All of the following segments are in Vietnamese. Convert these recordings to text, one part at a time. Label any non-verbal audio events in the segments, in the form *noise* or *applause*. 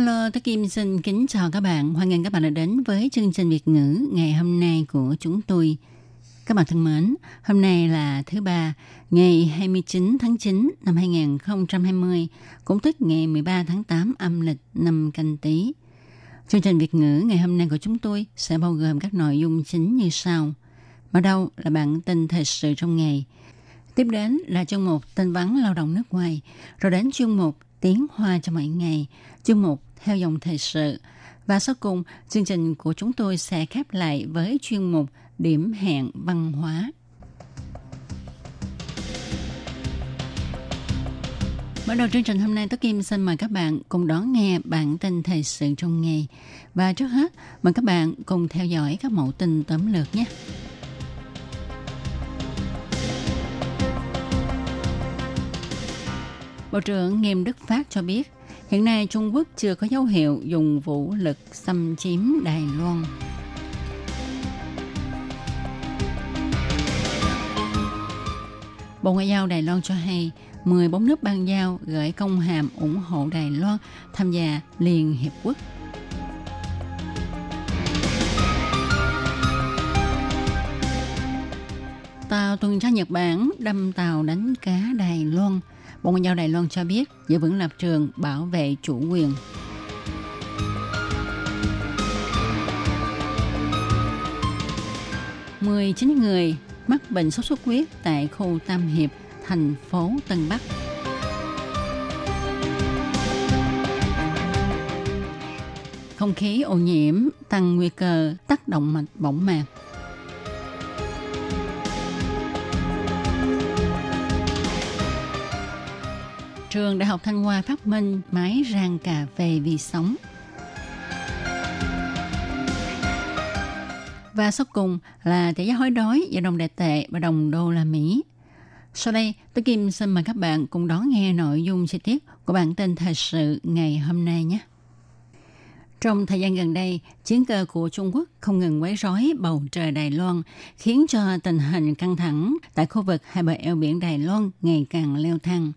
Hello, tôi Kim xin kính chào các bạn. Hoan nghênh các bạn đã đến với chương trình Việt ngữ ngày hôm nay của chúng tôi. Các bạn thân mến, hôm nay là thứ ba, ngày 29 tháng 9 năm 2020, cũng tức ngày 13 tháng 8 âm lịch năm canh tí. Chương trình Việt ngữ ngày hôm nay của chúng tôi sẽ bao gồm các nội dung chính như sau. Mở đầu là bản tin thời sự trong ngày. Tiếp đến là chương mục tin vắn lao động nước ngoài, rồi đến chương mục tiếng hoa cho mọi ngày, chương mục theo dòng thời sự. Và sau cùng, chương trình của chúng tôi sẽ khép lại với chuyên mục điểm hẹn văn hóa. Mở đầu chương trình hôm nay, Tố Kim xin mời các bạn cùng đón nghe bản tin thời sự trong ngày. Và trước hết, mời các bạn cùng theo dõi các mẫu tin tóm lược nhé. Bộ trưởng Nghiêm Đức Phát cho biết, hiện nay Trung Quốc chưa có dấu hiệu dùng vũ lực xâm chiếm Đài Loan. Bộ Ngoại giao Đài Loan cho hay 14 nước ban giao gửi công hàm ủng hộ Đài Loan tham gia Liên Hiệp Quốc. Tàu tuần tra Nhật Bản đâm tàu đánh cá Đài Loan. Bộ Ngoại giao Đài Loan cho biết giữ vững lập trường bảo vệ chủ quyền. mười chín người mắc bệnh sốt xuất huyết tại khu Tam Hiệp, thành phố Tân Bắc. Không khí ô nhiễm tăng nguy cơ tác động mạch bỏng mạc. Trường Đại học Thanh Hoa phát minh máy rang cà phê vì sống. Và sau cùng là tỷ giá hối đoái giữa đồng đại tệ và đồng đô la Mỹ. Sau đây, tôi Kim xin mời các bạn cùng đón nghe nội dung chi tiết của bản tin thời sự ngày hôm nay nhé. Trong thời gian gần đây, chiến cơ của Trung Quốc không ngừng quấy rối bầu trời Đài Loan, khiến cho tình hình căng thẳng tại khu vực hai bờ eo biển Đài Loan ngày càng leo thang.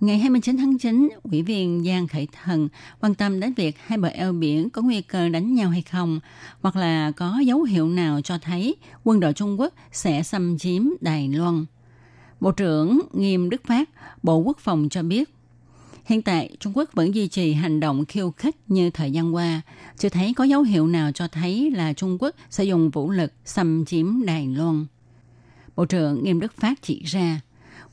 Ngày 29 tháng 9, Ủy viên Giang Khải Thần quan tâm đến việc hai bờ eo biển có nguy cơ đánh nhau hay không, hoặc là có dấu hiệu nào cho thấy quân đội Trung Quốc sẽ xâm chiếm Đài Loan. Bộ trưởng Nghiêm Đức Phát, Bộ Quốc phòng cho biết, hiện tại Trung Quốc vẫn duy trì hành động khiêu khích như thời gian qua, chưa thấy có dấu hiệu nào cho thấy là Trung Quốc sẽ dùng vũ lực xâm chiếm Đài Loan. Bộ trưởng Nghiêm Đức Phát chỉ ra,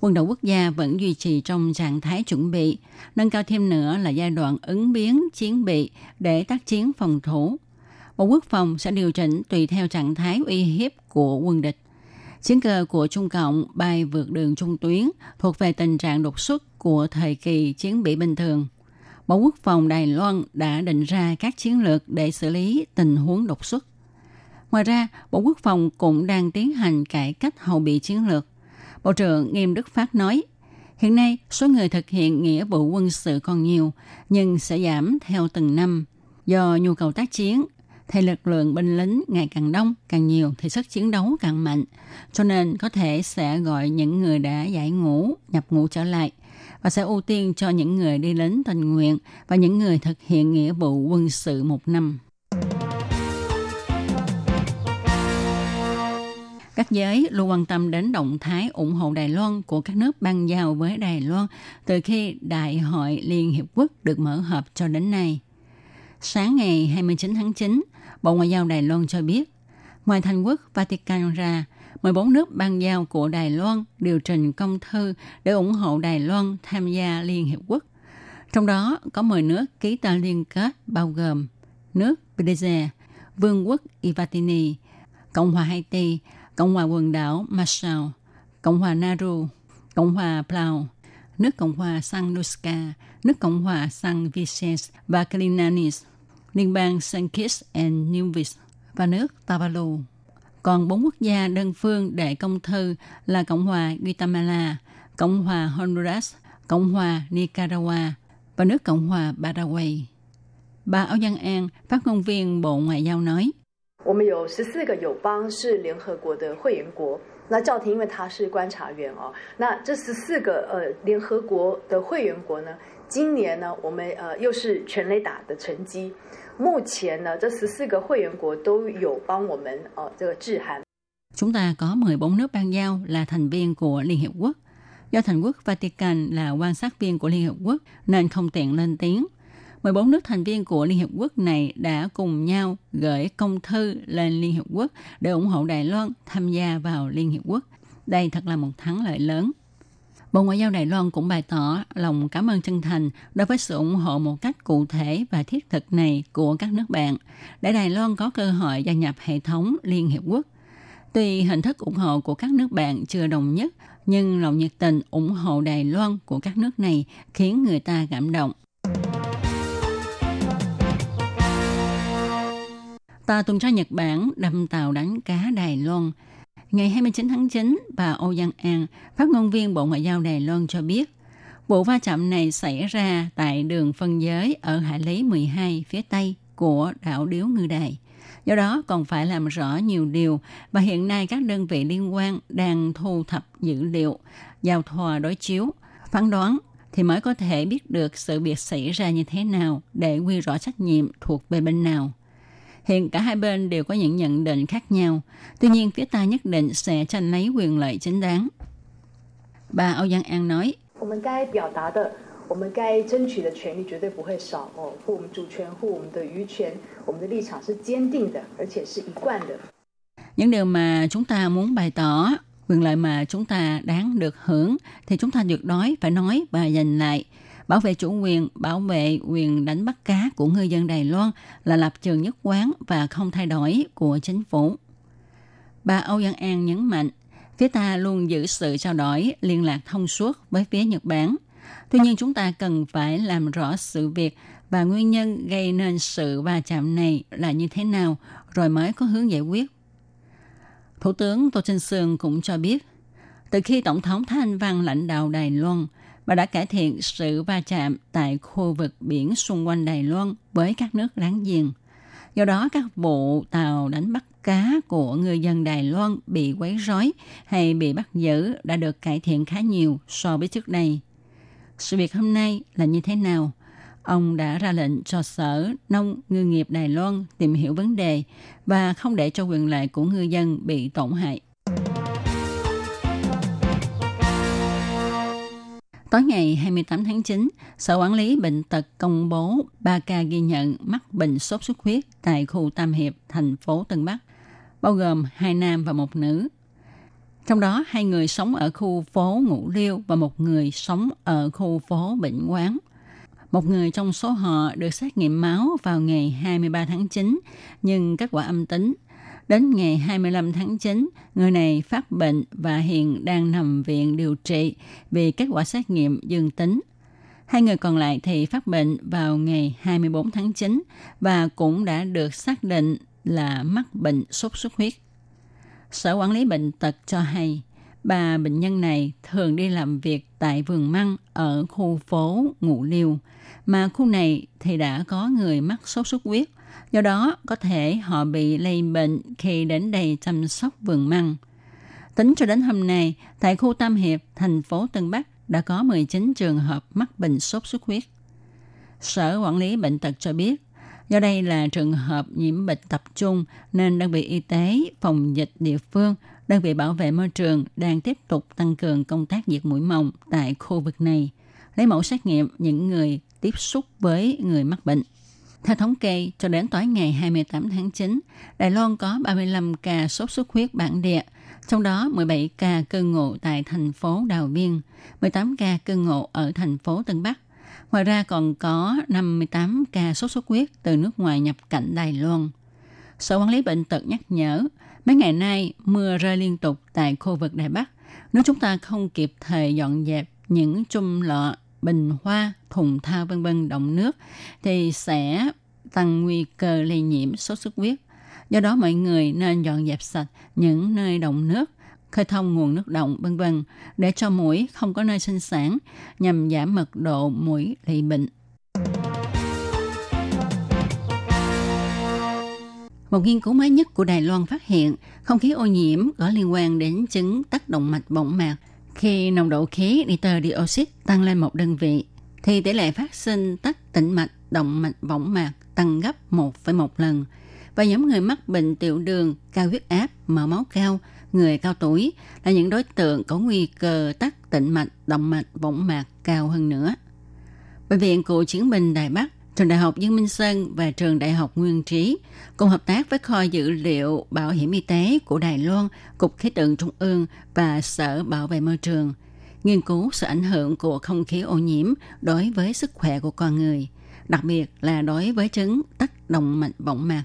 quân đội quốc gia vẫn duy trì trong trạng thái chuẩn bị, nâng cao thêm nữa là giai đoạn ứng biến chiến bị để tác chiến phòng thủ. Bộ Quốc phòng sẽ điều chỉnh tùy theo trạng thái uy hiếp của quân địch. Chiến cơ của Trung Cộng bay vượt đường trung tuyến thuộc về tình trạng đột xuất của thời kỳ chiến bị bình thường. Bộ Quốc phòng Đài Loan đã định ra các chiến lược để xử lý tình huống đột xuất. Ngoài ra, Bộ Quốc phòng cũng đang tiến hành cải cách hậu bị chiến lược. Bộ trưởng Nghiêm Đức Phát nói, hiện nay số người thực hiện nghĩa vụ quân sự còn nhiều, nhưng sẽ giảm theo từng năm. Do nhu cầu tác chiến, thì lực lượng binh lính ngày càng đông, càng nhiều thì sức chiến đấu càng mạnh. Cho nên có thể sẽ gọi những người đã giải ngũ, nhập ngũ trở lại và sẽ ưu tiên cho những người đi lính tình nguyện và những người thực hiện nghĩa vụ quân sự một năm. Các giới luôn quan tâm đến động thái ủng hộ Đài Loan của các nước bang giao với Đài Loan từ khi Đại hội Liên Hiệp Quốc được mở họp cho đến nay. Sáng ngày 29 tháng 9, Bộ Ngoại giao Đài Loan cho biết, ngoài Thành quốc Vatican ra, 14 nước bang giao của Đài Loan điều trình công thư để ủng hộ Đài Loan tham gia Liên Hiệp Quốc. Trong đó có 10 nước ký tờ liên kết bao gồm nước Belize, Vương quốc Ivatini, Cộng hòa Haiti, Cộng hòa quần đảo Marshall, Cộng hòa Nauru, Cộng hòa Palau, nước Cộng hòa San Lucia, nước Cộng hòa San Vicente và Calinanis, liên bang San Kitts and Nevis và nước Tavalu. Còn bốn quốc gia đơn phương đệ công thư là Cộng hòa Guatemala, Cộng hòa Honduras, Cộng hòa Nicaragua và nước Cộng hòa Paraguay. Bà Âu Giang An, phát ngôn viên Bộ Ngoại giao nói, 我们有十四个友邦是联合国的会员国。那赵婷因为他是观察员哦，那这十四个呃联合国的会员国呢，今年呢我们呃又是全垒打的成绩。目前呢，这十四个会员国都有帮我们呃这个致函。Chúng ta có 14 nước ban giao là thành viên của Liên Hiệp Quốc. Do thành quốc Vatican là quan sát viên của Liên Hiệp Quốc nên không tiện lên tiếng. 14 nước thành viên của Liên Hiệp Quốc này đã cùng nhau gửi công thư lên Liên Hiệp Quốc để ủng hộ Đài Loan tham gia vào Liên Hiệp Quốc. Đây thật là một thắng lợi lớn. Bộ Ngoại giao Đài Loan cũng bày tỏ lòng cảm ơn chân thành đối với sự ủng hộ một cách cụ thể và thiết thực này của các nước bạn, để Đài Loan có cơ hội gia nhập hệ thống Liên Hiệp Quốc. Tuy hình thức ủng hộ của các nước bạn chưa đồng nhất, nhưng lòng nhiệt tình ủng hộ Đài Loan của các nước này khiến người ta cảm động. Tàu tuần tra Nhật Bản đâm tàu đánh cá Đài Loan. Ngày 29 tháng 9, bà Âu Giang An, phát ngôn viên Bộ Ngoại giao Đài Loan cho biết, vụ va chạm này xảy ra tại đường phân giới ở hải lý 12 phía tây của đảo Điếu Ngư Đài. Do đó còn phải làm rõ nhiều điều và hiện nay các đơn vị liên quan đang thu thập dữ liệu, giao thoa đối chiếu, phán đoán thì mới có thể biết được sự việc xảy ra như thế nào để quy rõ trách nhiệm thuộc về bên nào. Hiện cả hai bên đều có những nhận định khác nhau. Tuy nhiên, phía ta nhất định sẽ tranh lấy quyền lợi chính đáng. Bà Âu Giang An nói, những điều mà chúng ta muốn bày tỏ, quyền lợi mà chúng ta đáng được hưởng thì chúng ta được nói phải nói và giành lại – Bảo vệ chủ quyền, bảo vệ quyền đánh bắt cá của ngư dân Đài Loan là lập trường nhất quán và không thay đổi của chính phủ. Bà Âu Giang An nhấn mạnh, phía ta luôn giữ sự trao đổi, liên lạc thông suốt với phía Nhật Bản. Tuy nhiên chúng ta cần phải làm rõ sự việc và nguyên nhân gây nên sự va chạm này là như thế nào, rồi mới có hướng giải quyết. Thủ tướng Tô Trinh Sương cũng cho biết, từ khi Tổng thống Thanh Văn lãnh đạo Đài Loan, và đã cải thiện sự va chạm tại khu vực biển xung quanh Đài Loan với các nước láng giềng. Do đó, các vụ tàu đánh bắt cá của người dân Đài Loan bị quấy rối hay bị bắt giữ đã được cải thiện khá nhiều so với trước đây. Sự việc hôm nay là như thế nào? Ông đã ra lệnh cho Sở Nông Ngư nghiệp Đài Loan tìm hiểu vấn đề và không để cho quyền lợi của ngư dân bị tổn hại. Tối ngày 28 tháng 9, Sở Quản lý Bệnh tật công bố 3 ca ghi nhận mắc bệnh sốt xuất huyết tại khu Tam Hiệp, thành phố Tân Bắc, bao gồm hai nam và một nữ. Trong đó, hai người sống ở khu phố Ngũ Liêu và một người sống ở khu phố Bệnh Quán. Một người trong số họ được xét nghiệm máu vào ngày 23 tháng 9, nhưng kết quả âm tính. Đến ngày 25 tháng 9, người này phát bệnh và hiện đang nằm viện điều trị vì kết quả xét nghiệm dương tính. Hai người còn lại thì phát bệnh vào ngày 24 tháng 9 và cũng đã được xác định là mắc bệnh sốt xuất huyết. Sở quản lý bệnh tật cho hay, bà bệnh nhân này thường đi làm việc tại vườn măng ở khu phố Ngụ Liêu, mà khu này thì đã có người mắc sốt xuất huyết. Do đó, có thể họ bị lây bệnh khi đến đây chăm sóc vườn măng. Tính cho đến hôm nay, tại khu Tam Hiệp, thành phố Tân Bắc đã có 19 trường hợp mắc bệnh sốt xuất huyết. Sở quản lý bệnh tật cho biết, do đây là trường hợp nhiễm bệnh tập trung nên đơn vị y tế, phòng dịch địa phương, đơn vị bảo vệ môi trường đang tiếp tục tăng cường công tác diệt mũi mồng tại khu vực này, lấy mẫu xét nghiệm những người tiếp xúc với người mắc bệnh. Theo thống kê, cho đến tối ngày 28 tháng 9, Đài Loan có 35 ca sốt xuất huyết bản địa, trong đó 17 ca cư ngụ tại thành phố Đào Viên, 18 ca cư ngụ ở thành phố Tân Bắc. Ngoài ra còn có 58 ca sốt xuất huyết từ nước ngoài nhập cảnh Đài Loan. Sở quản lý bệnh tật nhắc nhở, mấy ngày nay mưa rơi liên tục tại khu vực Đài Bắc. Nếu chúng ta không kịp thời dọn dẹp những chum lọ, bình hoa, thùng thao vân vân động nước thì sẽ tăng nguy cơ lây nhiễm sốt xuất huyết. Do đó mọi người nên dọn dẹp sạch những nơi động nước, khơi thông nguồn nước động vân vân để cho mũi không có nơi sinh sản nhằm giảm mật độ mũi lây bệnh. Một nghiên cứu mới nhất của Đài Loan phát hiện không khí ô nhiễm có liên quan đến chứng tắc động mạch bỏng mạc. Khi nồng độ khí nitơ dioxide tăng lên một đơn vị, thì tỷ lệ phát sinh tắc tĩnh mạch động mạch võng mạc tăng gấp 1,1 lần. Và nhóm người mắc bệnh tiểu đường, cao huyết áp, mỡ máu cao, người cao tuổi là những đối tượng có nguy cơ tắc tĩnh mạch động mạch võng mạc cao hơn nữa. Bệnh viện Cựu Chiến binh Đài Bắc Trường Đại học Dương Minh Sơn và Trường Đại học Nguyên Trí cùng hợp tác với kho dữ liệu bảo hiểm y tế của Đài Loan, Cục Khí tượng Trung ương và Sở Bảo vệ Môi trường nghiên cứu sự ảnh hưởng của không khí ô nhiễm đối với sức khỏe của con người, đặc biệt là đối với chứng tắc động mạch võng mạc.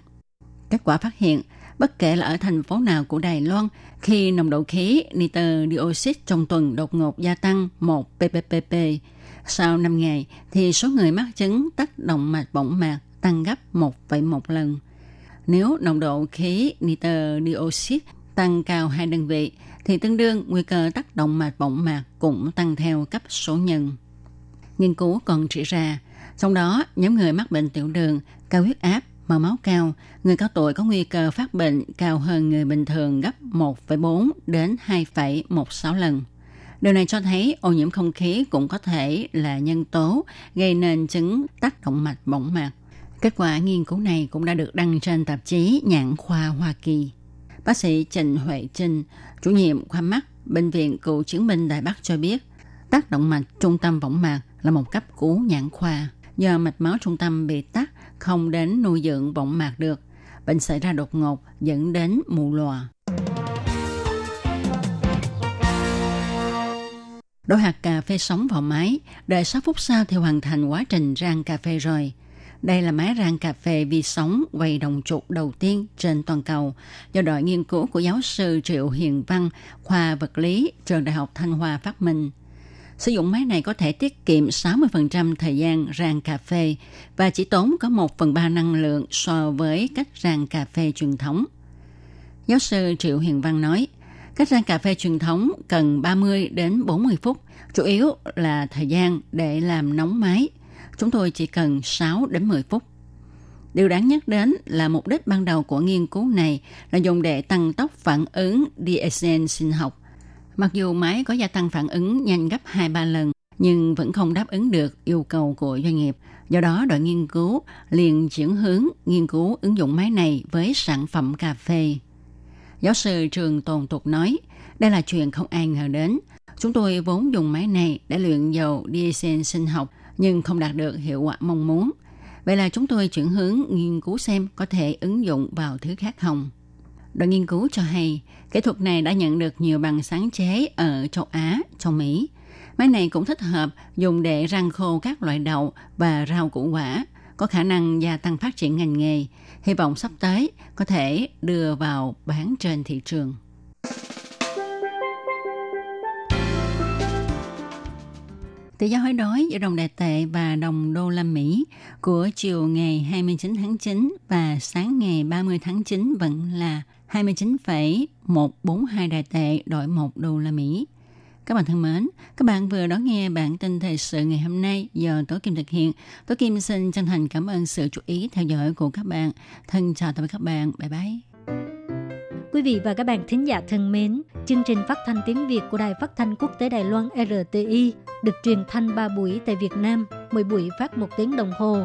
Kết quả phát hiện, bất kể là ở thành phố nào của Đài Loan, khi nồng độ khí nitơ dioxide trong tuần đột ngột gia tăng 1 pppp, sau 5 ngày thì số người mắc chứng tắc động mạch võng mạc tăng gấp 1,1 lần. Nếu nồng độ khí nitơ dioxide tăng cao hai đơn vị thì tương đương nguy cơ tác động mạch võng mạc cũng tăng theo cấp số nhân. Nghiên cứu còn chỉ ra, trong đó nhóm người mắc bệnh tiểu đường, cao huyết áp, mỡ máu cao, người cao tuổi có nguy cơ phát bệnh cao hơn người bình thường gấp 1,4 đến 2,16 lần. Điều này cho thấy ô nhiễm không khí cũng có thể là nhân tố gây nên chứng tác động mạch bỏng mạc. Kết quả nghiên cứu này cũng đã được đăng trên tạp chí Nhãn khoa Hoa Kỳ. Bác sĩ Trịnh Huệ Trinh, chủ nhiệm khoa mắt Bệnh viện Cựu Chiến binh Đài Bắc cho biết, tác động mạch trung tâm võng mạc là một cấp cứu nhãn khoa. Do mạch máu trung tâm bị tắc, không đến nuôi dưỡng võng mạc được. Bệnh xảy ra đột ngột dẫn đến mù lòa. Đổ hạt cà phê sống vào máy, đợi 6 phút sau thì hoàn thành quá trình rang cà phê rồi. Đây là máy rang cà phê vi sóng quay đồng trục đầu tiên trên toàn cầu do đội nghiên cứu của giáo sư Triệu Hiền Văn, khoa vật lý, trường Đại học Thanh Hoa phát minh. Sử dụng máy này có thể tiết kiệm 60% thời gian rang cà phê và chỉ tốn có 1 phần 3 năng lượng so với cách rang cà phê truyền thống. Giáo sư Triệu Hiền Văn nói, cách rang cà phê truyền thống cần 30 đến 40 phút, chủ yếu là thời gian để làm nóng máy – chúng tôi chỉ cần 6 đến 10 phút. Điều đáng nhắc đến là mục đích ban đầu của nghiên cứu này là dùng để tăng tốc phản ứng DSN sinh học. Mặc dù máy có gia tăng phản ứng nhanh gấp 2-3 lần, nhưng vẫn không đáp ứng được yêu cầu của doanh nghiệp. Do đó, đội nghiên cứu liền chuyển hướng nghiên cứu ứng dụng máy này với sản phẩm cà phê. Giáo sư Trường Tồn Tục nói, đây là chuyện không ai ngờ đến. Chúng tôi vốn dùng máy này để luyện dầu diesel sinh học nhưng không đạt được hiệu quả mong muốn. Vậy là chúng tôi chuyển hướng nghiên cứu xem có thể ứng dụng vào thứ khác không. Đội nghiên cứu cho hay, kỹ thuật này đã nhận được nhiều bằng sáng chế ở châu Á, châu Mỹ. Máy này cũng thích hợp dùng để rang khô các loại đậu và rau củ quả, có khả năng gia tăng phát triển ngành nghề. Hy vọng sắp tới có thể đưa vào bán trên thị trường. Tỷ giá hối đoái giữa đồng đại tệ và đồng đô la Mỹ của chiều ngày 29 tháng 9 và sáng ngày 30 tháng 9 vẫn là 29,142 đại tệ đổi 1 đô la Mỹ. Các bạn thân mến, các bạn vừa đón nghe bản tin thời sự ngày hôm nay do Tố Kim thực hiện. Tố Kim xin chân thành cảm ơn sự chú ý theo dõi của các bạn. Thân chào tạm biệt các bạn. Bye bye. Quý vị và các bạn thính giả thân mến, chương trình phát thanh tiếng Việt của Đài Phát thanh Quốc tế Đài Loan RTI được truyền thanh 3 buổi tại Việt Nam, mỗi buổi phát một tiếng đồng hồ.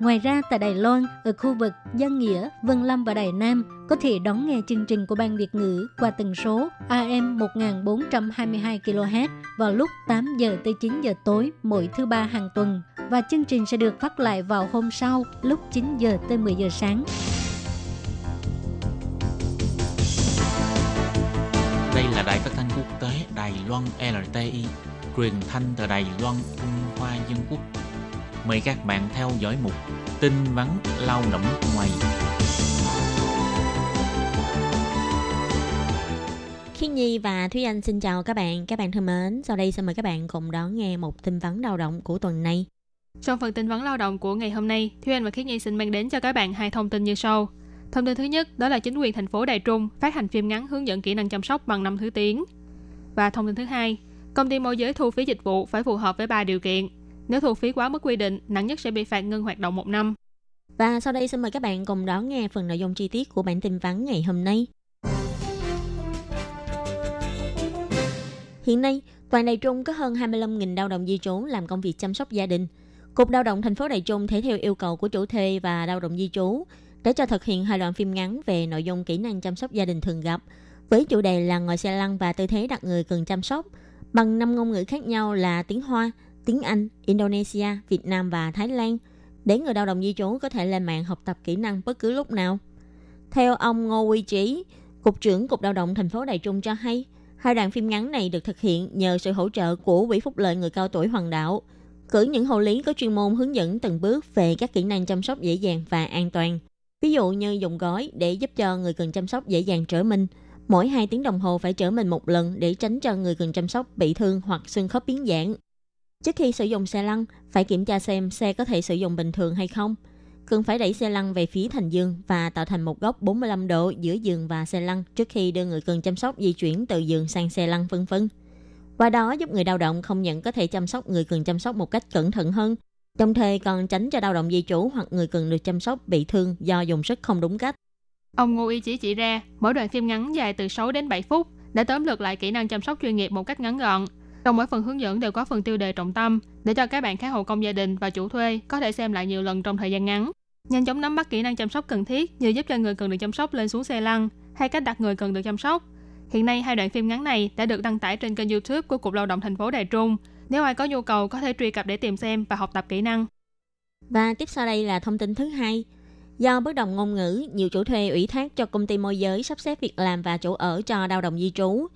Ngoài ra tại Đài Loan, ở khu vực Giang Nghĩa, Vân Lâm và Đài Nam có thể đón nghe chương trình của Ban Việt ngữ qua tần số AM 1422 kHz vào lúc 8 giờ tới 9 giờ tối mỗi thứ ba hàng tuần và chương trình sẽ được phát lại vào hôm sau lúc 9 giờ tới 10 giờ sáng. Đây là đài phát thanh quốc tế Đài Loan LTI, truyền thanh từ Đài Loan, Trung Hoa Dân Quốc. Mời các bạn theo dõi mục tin vắn lao động ngoài. Khiết Nhi và Thúy Anh xin chào các bạn. Các bạn thân mến, sau đây xin mời các bạn cùng đón nghe một tin vắn lao động của tuần này. Trong phần tin vắn lao động của ngày hôm nay, Thúy Anh và Khiết Nhi xin mang đến cho các bạn hai thông tin như sau. Thông tin thứ nhất đó là chính quyền thành phố Đài Trung phát hành phim ngắn hướng dẫn kỹ năng chăm sóc bằng năm thứ tiếng. Và thông tin thứ hai, công ty môi giới thu phí dịch vụ phải phù hợp với ba điều kiện. Nếu thu phí quá mức quy định, nặng nhất sẽ bị phạt ngưng hoạt động một năm. Và sau đây xin mời các bạn cùng đón nghe phần nội dung chi tiết của bản tin vắn ngày hôm nay. Hiện nay, toàn Đài Trung có hơn 25.000 lao động di trú làm công việc chăm sóc gia đình. Cục Lao động thành phố Đài Trung thể theo yêu cầu của chủ thuê và lao động di trú để cho thực hiện hai đoạn phim ngắn về nội dung kỹ năng chăm sóc gia đình thường gặp với chủ đề là ngồi xe lăn và tư thế đặt người cần chăm sóc bằng năm ngôn ngữ khác nhau là tiếng Hoa, tiếng Anh, Indonesia, Việt Nam và Thái Lan để người lao động di trú có thể lên mạng học tập kỹ năng bất cứ lúc nào. Theo ông Ngô Quy Trí, Cục trưởng Cục Lao động thành phố Đài Trung cho hay, hai đoạn phim ngắn này được thực hiện nhờ sự hỗ trợ của Quỹ Phúc lợi người cao tuổi Hoàng đạo, cử những hộ lý có chuyên môn hướng dẫn từng bước về các kỹ năng chăm sóc dễ dàng và an toàn – Ví dụ như dùng gói để giúp cho người cần chăm sóc dễ dàng trở mình. Mỗi 2 tiếng đồng hồ phải trở mình một lần để tránh cho người cần chăm sóc bị thương hoặc xương khớp biến dạng. Trước khi sử dụng xe lăn, phải kiểm tra xem xe có thể sử dụng bình thường hay không. Cần phải đẩy xe lăn về phía thành giường và tạo thành một góc 45 độ giữa giường và xe lăn trước khi đưa người cần chăm sóc di chuyển từ giường sang xe lăn vân vân. Qua đó giúp người lao động không nhận có thể chăm sóc người cần chăm sóc một cách cẩn thận hơn đồng thời còn tránh cho lao động di chủ hoặc người cần được chăm sóc bị thương do dùng sức không đúng cách. Ông Ngô Y Chí chỉ ra, mỗi đoạn phim ngắn dài từ 6 đến 7 phút đã tóm lược lại kỹ năng chăm sóc chuyên nghiệp một cách ngắn gọn. Trong mỗi phần hướng dẫn đều có phần tiêu đề trọng tâm để cho các bạn khách hộ công gia đình và chủ thuê có thể xem lại nhiều lần trong thời gian ngắn. Nhanh chóng nắm bắt kỹ năng chăm sóc cần thiết như giúp cho người cần được chăm sóc lên xuống xe lăn hay cách đặt người cần được chăm sóc. Hiện nay hai đoạn phim ngắn này đã được đăng tải trên kênh YouTube của Cục Lao động thành phố Đài Trung nếu ai có nhu cầu có thể truy cập để tìm xem và học tập kỹ năng. Và tiếp sau đây là thông tin thứ hai. Do bất đồng ngôn ngữ, nhiều chủ thuê ủy thác cho công ty môi giới sắp xếp việc làm và chỗ ở cho lao động di trú.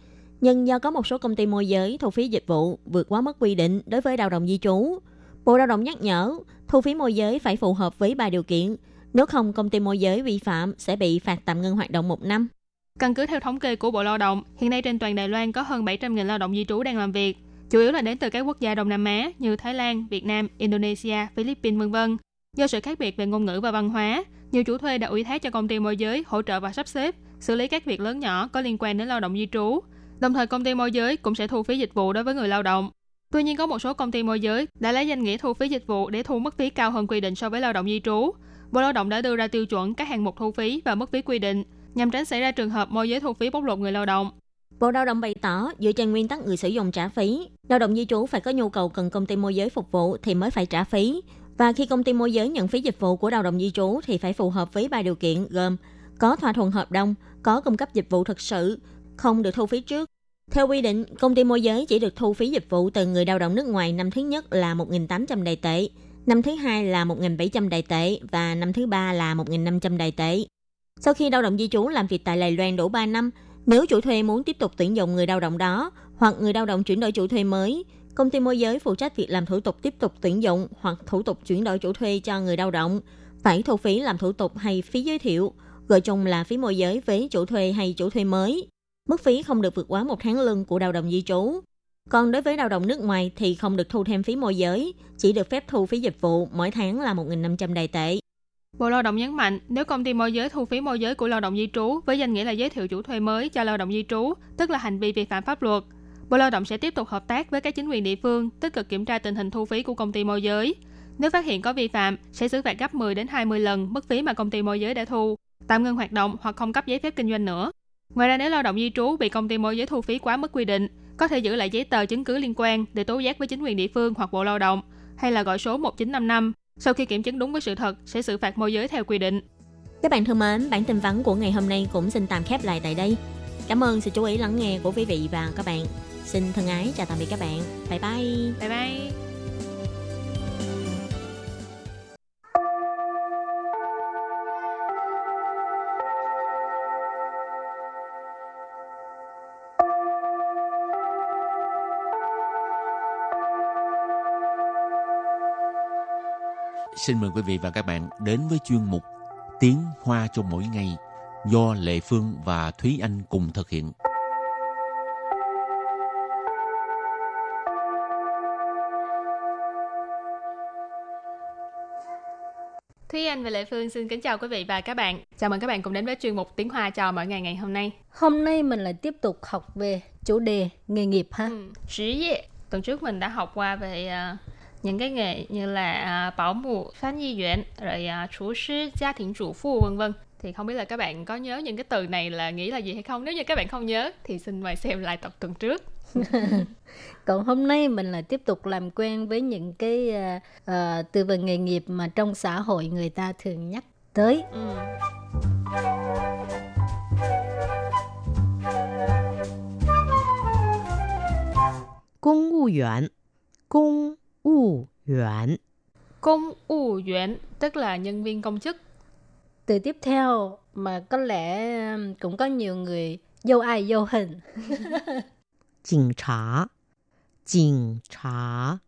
Nhưng do có một số công ty môi giới thu phí dịch vụ vượt quá mức quy định đối với lao động di trú, Bộ Lao động nhắc nhở thu phí môi giới phải phù hợp với ba điều kiện. Nếu không, công ty môi giới vi phạm sẽ bị phạt tạm ngưng hoạt động một năm. Căn cứ theo thống kê của Bộ Lao động, hiện nay trên toàn Đài Loan có hơn 700.000 lao động di trú đang làm việc chủ yếu là đến từ các quốc gia Đông Nam Á như Thái Lan, Việt Nam, Indonesia, Philippines v.v. Do sự khác biệt về ngôn ngữ và văn hóa, nhiều chủ thuê đã ủy thác cho công ty môi giới hỗ trợ và sắp xếp, xử lý các việc lớn nhỏ có liên quan đến lao động di trú. Đồng thời công ty môi giới cũng sẽ thu phí dịch vụ đối với người lao động. Tuy nhiên có một số công ty môi giới đã lấy danh nghĩa thu phí dịch vụ để thu mức phí cao hơn quy định so với lao động di trú. Bộ Lao động đã đưa ra tiêu chuẩn các hạng mục thu phí và mức phí quy định nhằm tránh xảy ra trường hợp môi giới thu phí bóc lột người lao động. Bộ Lao động bày tỏ, dựa trên nguyên tắc người sử dụng trả phí, lao động di trú phải có nhu cầu cần công ty môi giới phục vụ thì mới phải trả phí. Và khi công ty môi giới nhận phí dịch vụ của lao động di trú thì phải phù hợp với ba điều kiện gồm có thỏa thuận hợp đồng, có cung cấp dịch vụ thực sự, không được thu phí trước. Theo quy định, công ty môi giới chỉ được thu phí dịch vụ từ người lao động nước ngoài năm thứ nhất là 1.800 đài tệ, năm thứ hai là 1.700 đài tệ và năm thứ ba là 1.500 đài tệ. Sau khi lao động di trú làm việc tại Đài Loan đủ 3 năm, nếu chủ thuê muốn tiếp tục tuyển dụng người lao động đó hoặc người lao động chuyển đổi chủ thuê mới, công ty môi giới phụ trách việc làm thủ tục tiếp tục tuyển dụng hoặc thủ tục chuyển đổi chủ thuê cho người lao động, phải thu phí làm thủ tục hay phí giới thiệu, gọi chung là phí môi giới với chủ thuê hay chủ thuê mới. Mức phí không được vượt quá một tháng lương của lao động di trú. Còn đối với lao động nước ngoài thì không được thu thêm phí môi giới, chỉ được phép thu phí dịch vụ mỗi tháng là 1.500 đài tệ. Bộ Lao động nhấn mạnh, nếu công ty môi giới thu phí môi giới của lao động di trú với danh nghĩa là giới thiệu chủ thuê mới cho lao động di trú, tức là hành vi vi phạm pháp luật, Bộ Lao động sẽ tiếp tục hợp tác với các chính quyền địa phương, tích cực kiểm tra tình hình thu phí của công ty môi giới. Nếu phát hiện có vi phạm, sẽ xử phạt gấp 10 đến 20 lần mức phí mà công ty môi giới đã thu, tạm ngưng hoạt động hoặc không cấp giấy phép kinh doanh nữa. Ngoài ra nếu lao động di trú bị công ty môi giới thu phí quá mức quy định, có thể giữ lại giấy tờ chứng cứ liên quan để tố giác với chính quyền địa phương hoặc Bộ Lao động hay là gọi số 1955. Sau khi kiểm chứng đúng với sự thật, sẽ xử phạt môi giới theo quy định. Các bạn thân mến, bản tin vắn của ngày hôm nay cũng xin tạm khép lại tại đây. Cảm ơn sự chú ý lắng nghe của quý vị và các bạn. Xin thân ái chào tạm biệt các bạn. Bye bye. Bye bye. Xin mời quý vị và các bạn đến với chuyên mục Tiếng Hoa cho mỗi ngày do Lệ Phương và Thúy Anh cùng thực hiện. Thúy Anh và Lệ Phương xin kính chào quý vị và các bạn. Chào mừng các bạn cùng đến với chuyên mục Tiếng Hoa cho mỗi ngày ngày hôm nay. Hôm nay mình lại tiếp tục học về chủ đề nghề nghiệp ha. Ừ. Tuần trước mình đã học qua về à, những cái nghề như là à, bảo mù, phán y viện, rồi uh, chủ sư, gia 庭 chủ phu vân vân. Thì không biết là các bạn có nhớ những cái từ này là nghĩ là gì hay không? Nếu như các bạn không nhớ thì xin mời xem lại tập tuần trước. *laughs* Còn hôm nay mình lại tiếp tục làm quen với những cái uh, uh, từ vựng nghề nghiệp mà trong xã hội người ta thường nhắc tới. Ừ. Công vụ viên Công vụ viên Công vụ viên tức là nhân viên công chức. Từ tiếp theo mà có lẽ um, cũng có nhiều người dâu ai dâu hình. Cảnh sát Cảnh sát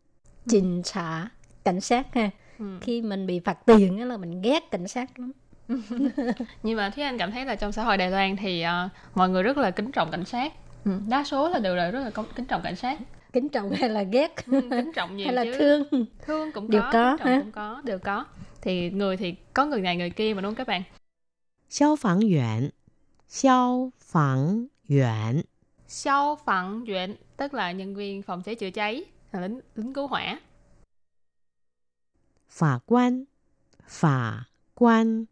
Trình trả cảnh sát ha. Ừ. Khi mình bị phạt tiền á là mình ghét cảnh sát lắm. *laughs* Nhưng mà Thúy Anh cảm thấy là trong xã hội Đài Loan thì ờ, mọi người rất là kính trọng cảnh sát. Ừ. Đa số là đều là rất là kính trọng cảnh sát kính trọng hay là ghét? Ừ, kính trọng nhiều *laughs* hay là chứ. thương? Thương cũng đều có, có kính trọng cũng có đều có. Thì người thì có người này người kia mà đúng không các bạn? Xiao phẳng yuan. Xiao phẳng yuan. Xiao phẳng yuan tức là nhân viên phòng cháy chữa cháy là lính lính cứu hỏa. Phả quan. Phả quan.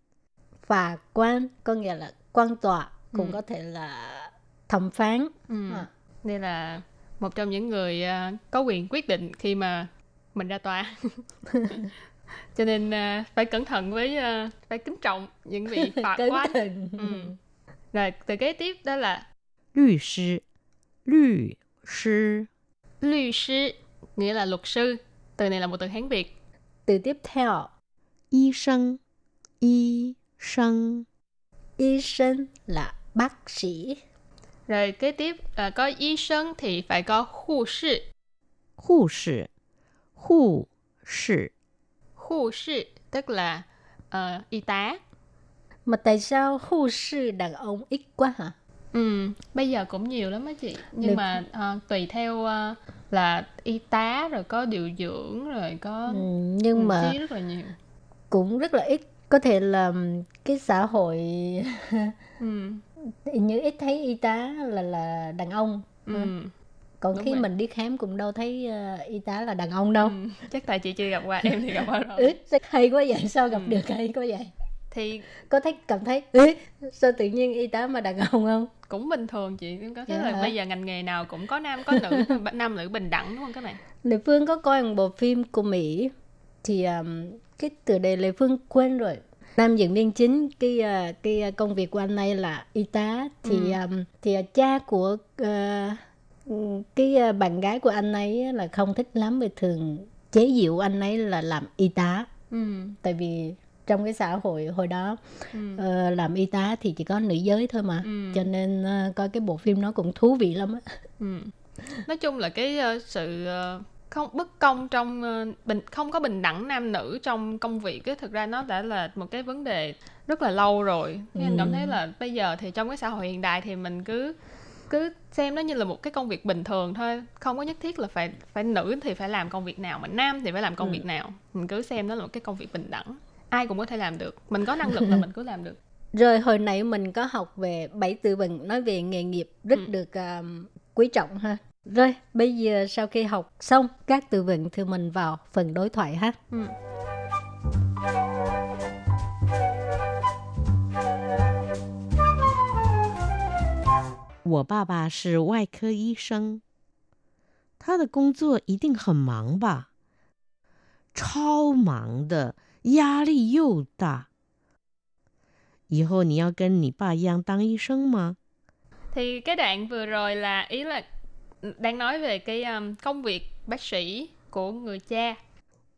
Phả quan có nghĩa là quan tòa cũng ừ. có thể là thẩm phán. Ừ. à. nên là một trong những người uh, có quyền quyết định khi mà mình ra tòa. *laughs* Cho nên uh, phải cẩn thận với uh, phải kính trọng những vị 法官 *laughs* ừ. rồi từ kế tiếp đó là luật sư. Luật sư. Luật sư nghĩa là luật sư. Từ này là một từ hán việt. Từ tiếp theo. Y sinh y sinh y sinh là bác sĩ. Rồi kế tiếp à, có y sinh thì phải có hộ sĩ. Hộ sĩ. Hộ sĩ. Hộ sĩ tức là uh, y tá. Mà tại sao hộ sĩ đàn ông ít quá hả? Ừ, bây giờ cũng nhiều lắm á chị. Nhưng mà uh, tùy theo uh, là y tá rồi có điều dưỡng rồi có ừ, nhưng mà rất là nhiều. Cũng rất là ít có thể là cái xã hội ừ như ít thấy y tá là là đàn ông. Ừ. Còn Đúng khi vậy. mình đi khám cũng đâu thấy ờ, y tá là đàn ông đâu. ừ. Chắc tại chị chưa gặp qua, em thì gặp qua rồi. Ừ, hay quá vậy? Sao gặp Ừ. được hay quá vậy? Thì Có thấy cảm thấy ừ, sao tự nhiên y tá mà đàn ông không? cũng bình thường chị em có thấy Dạ là hả? bây giờ ngành nghề nào cũng có nam có nữ nam nữ bình đẳng đúng không các bạn Lê Phương có coi một bộ phim của Mỹ thì um, cái tựa đề Lê Phương quên rồi. Nam diễn viên chính cái uh, cái uh, công việc của anh ấy là y tá thì Ừ. um, thì uh, cha của uh, cái bạn gái của anh ấy là không thích lắm vì thường chế giễu anh ấy là làm y tá ừ. tại vì trong cái xã hội hồi đó Ừ. ờ, làm y tá thì chỉ có nữ giới thôi mà Ừ. cho nên ờ, coi cái bộ phim nó cũng thú vị lắm á Ừ. nói chung là cái ờ, sự ờ, không bất công trong ờ, bình không có bình đẳng nam nữ trong công việc á thực ra nó đã là một cái vấn đề rất là lâu rồi. Thế anh cảm thấy là bây giờ thì trong cái xã hội hiện đại thì mình cứ cứ xem nó như là một cái công việc bình thường thôi. Không có nhất thiết là phải phải nữ thì phải làm công việc nào mà nam thì phải làm công Ừ. việc nào. Mình cứ xem nó là một cái công việc bình đẳng. Ai cũng có thể làm được. Mình có năng lực là *laughs* mình cứ làm được. Rồi hồi nãy mình có học về bảy từ vựng nói về nghề nghiệp rất Ừ. được um, quý trọng ha. Rồi bây giờ sau khi học xong các từ vựng thì mình vào phần đối thoại ha. ừ. 我爸爸是外科医生，他的工作一定很忙吧？超忙的，压力又大。以后你要跟你爸一样当医生吗？ Thì cái đoạn vừa rồi là ý là đang nói về cái um, công việc bác sĩ của người cha.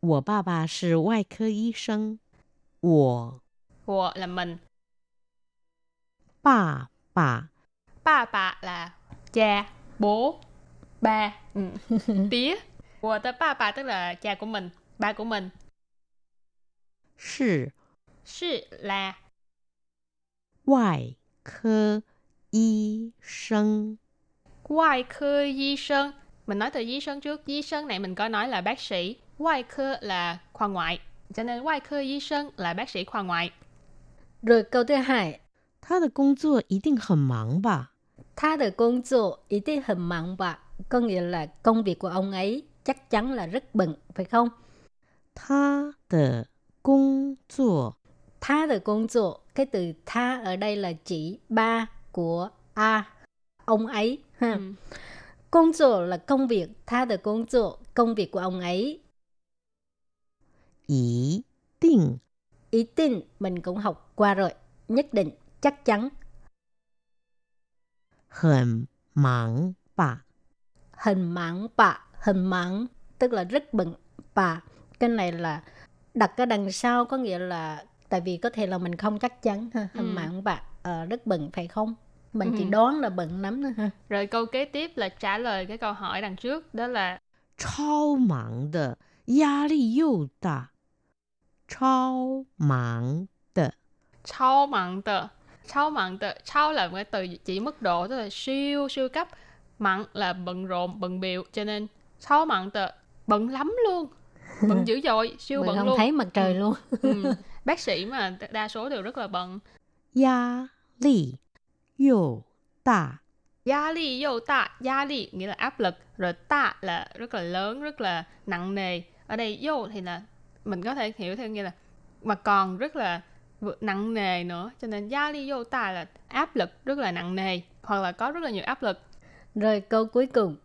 我爸爸是外科医生，我 Của là mình, 爸爸 ba bà là cha, bố, ba, ừ. *laughs* tía. Của tới ba bà tức là cha của mình, ba của mình. 是 Sư là 外科医生， ngoại科y sơn. Mình nói từ y sơn trước. Y sơn này mình có nói là bác sĩ. Ngoại科 là khoa ngoại. Cho nên ngoại科 y sơn là bác sĩ khoa ngoại. Rồi câu thứ hai, 他的工作一定很忙吧？ 他的工作一定很忙吧? Có nghĩa là công việc của ông ấy chắc chắn là rất bận, phải không? 他的工作 Tha de công作, cái từ tha ở đây là chỉ ba của A, ông ấy. Hmm. Công việc là công việc, ta de công việc, công việc của ông ấy. Ý định. Ý định mình cũng học qua rồi, nhất định, chắc chắn. Hẳn mắng bạ Hẳn mắng bạ hẳn mắng, tức là rất bận bạ, Cái này là đặt cái đằng sau có nghĩa là tại vì có thể là mình không chắc chắn ha, hẳn ừ. mắng bà, à, ờ, rất bận phải không? mình chỉ ừ. đoán là bận lắm thôi ha rồi câu kế tiếp là trả lời cái câu hỏi đằng trước đó là Chao mạng de, yá li yu da. Chao mạng de. Chao mạng de. Chao mạng de. Chao là một cái từ chỉ mức độ, tức là siêu siêu cấp. Mạng là bận rộn, bận biệu. Cho nên chao mạng de, bận lắm luôn. Bận dữ dội, siêu bận, bận không thấy mặt trời ừ. luôn. ừ. Bác sĩ mà đa số đều rất là bận. Yá li 又大。 Gia ly dâu tạ, gia ly nghĩa là áp lực, rồi tạ là rất là lớn, rất là nặng nề. Ở đây dâu thì là mình có thể hiểu theo nghĩa là mà còn rất là vừa- nặng nề nữa. Cho nên gia ly dâu tạ là áp lực rất là nặng nề, hoặc là có rất là nhiều áp lực. Rồi câu cuối cùng.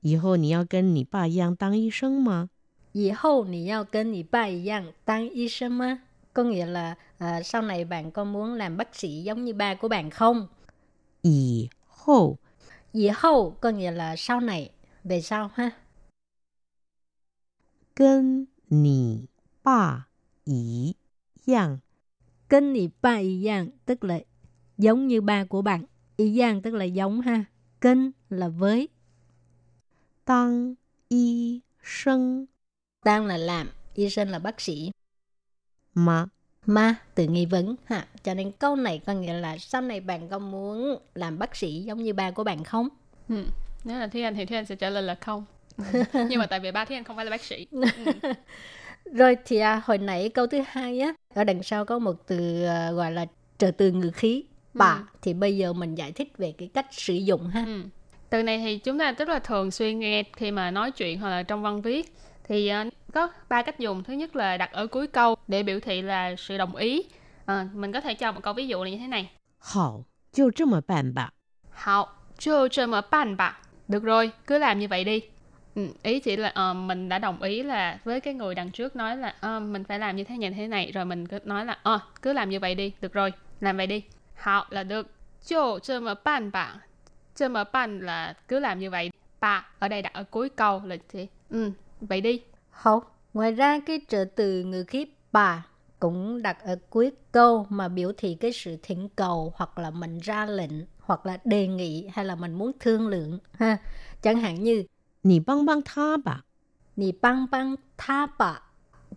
以后你要跟你爸一样当医生吗？以后你要跟你爸一样当医生吗? Có nghĩa là à, sau này bạn có muốn làm bác sĩ giống như ba của bạn không? 以后 以后 có nghĩa là sau này, về sau ha. 跟你爸一样 Kênh nhị ba y yang tức là giống như ba của bạn. Y yang tức là giống ha. Kênh là với. 当医生 Đang là làm. Y sinh là bác sĩ. 吗？ Ma từ nghi vấn ha. Cho nên câu này có nghĩa là sau này bạn có muốn làm bác sĩ giống như ba của bạn không? Ừ. Nếu là Anh thì Anh sẽ trả lời là không. Ừ. Nhưng mà tại vì ba Anh không phải là bác sĩ. Ừ. *laughs* Rồi thì à, hồi nãy câu thứ hai á, ở đằng sau có một từ à, gọi là trợ từ ngữ khí. Bà Ừ. thì bây giờ mình giải thích về cái cách sử dụng ha. Ừ. Từ này thì chúng ta rất là thường xuyên nghe khi mà nói chuyện hoặc là trong văn viết thì ờ, có ba cách dùng. Thứ nhất là đặt ở cuối câu để biểu thị là sự đồng ý. Ờ, mình có thể cho một câu ví dụ là như thế này. 好，就这么办吧。 Hảo, cho cho mở bàn bạc. Được rồi, cứ làm như vậy đi. Ừ, ý chỉ là ờ, mình đã đồng ý là với cái người đằng trước nói là ờ, mình phải làm như thế này thế này rồi mình cứ nói là ờ cứ làm như vậy đi, được rồi, làm vậy đi. Hảo là được. Cho cho mở bàn bạc. Cho mở bàn là cứ làm như vậy. Bà ở đây đặt ở cuối câu là gì? Ừ, Vậy đi. Không, ngoài ra cái trợ từ ngữ khí bà cũng đặt ở cuối câu mà biểu thị cái sự thỉnh cầu hoặc là mình ra lệnh hoặc là đề nghị hay là mình muốn thương lượng ha. Chẳng hạn như Nì băng băng tha bà. Nì băng băng tha bà.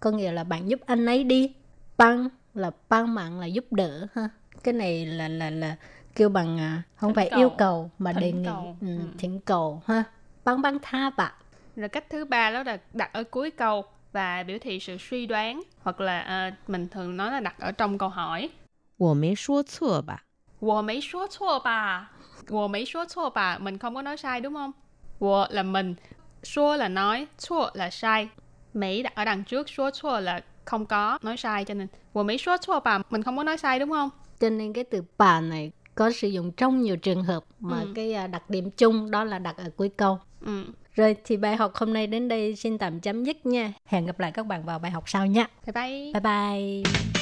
Có nghĩa là bạn giúp anh ấy đi. Băng là băng mạng là giúp đỡ ha. Cái này là là là kêu bằng à, không thỉnh phải cầu. yêu cầu mà thỉnh đề nghị cầu. Ừ, ừ. thỉnh cầu ha. Băng băng tha bà Rồi cách thứ ba đó là đặt ở cuối câu và biểu thị sự suy đoán hoặc là ờ, mình thường nói là đặt ở trong câu hỏi. 我没说错吧？我没说错吧？我没说错吧? Mình không có nói sai đúng không? 我 là mình, 说 là nói, 错 là sai. Mỹ đặt ở đằng trước, 说错 là không có nói sai cho nên 我没说错吧? Mình không có nói sai đúng không? Cho nên cái từ bà này có sử dụng trong nhiều trường hợp mà ừ. cái à, đặc điểm chung đó là đặt ở cuối câu. Ừ. Rồi thì bài học hôm nay đến đây xin tạm chấm dứt nha. Hẹn gặp lại các bạn vào bài học sau nha. Bye bye. Bye bye.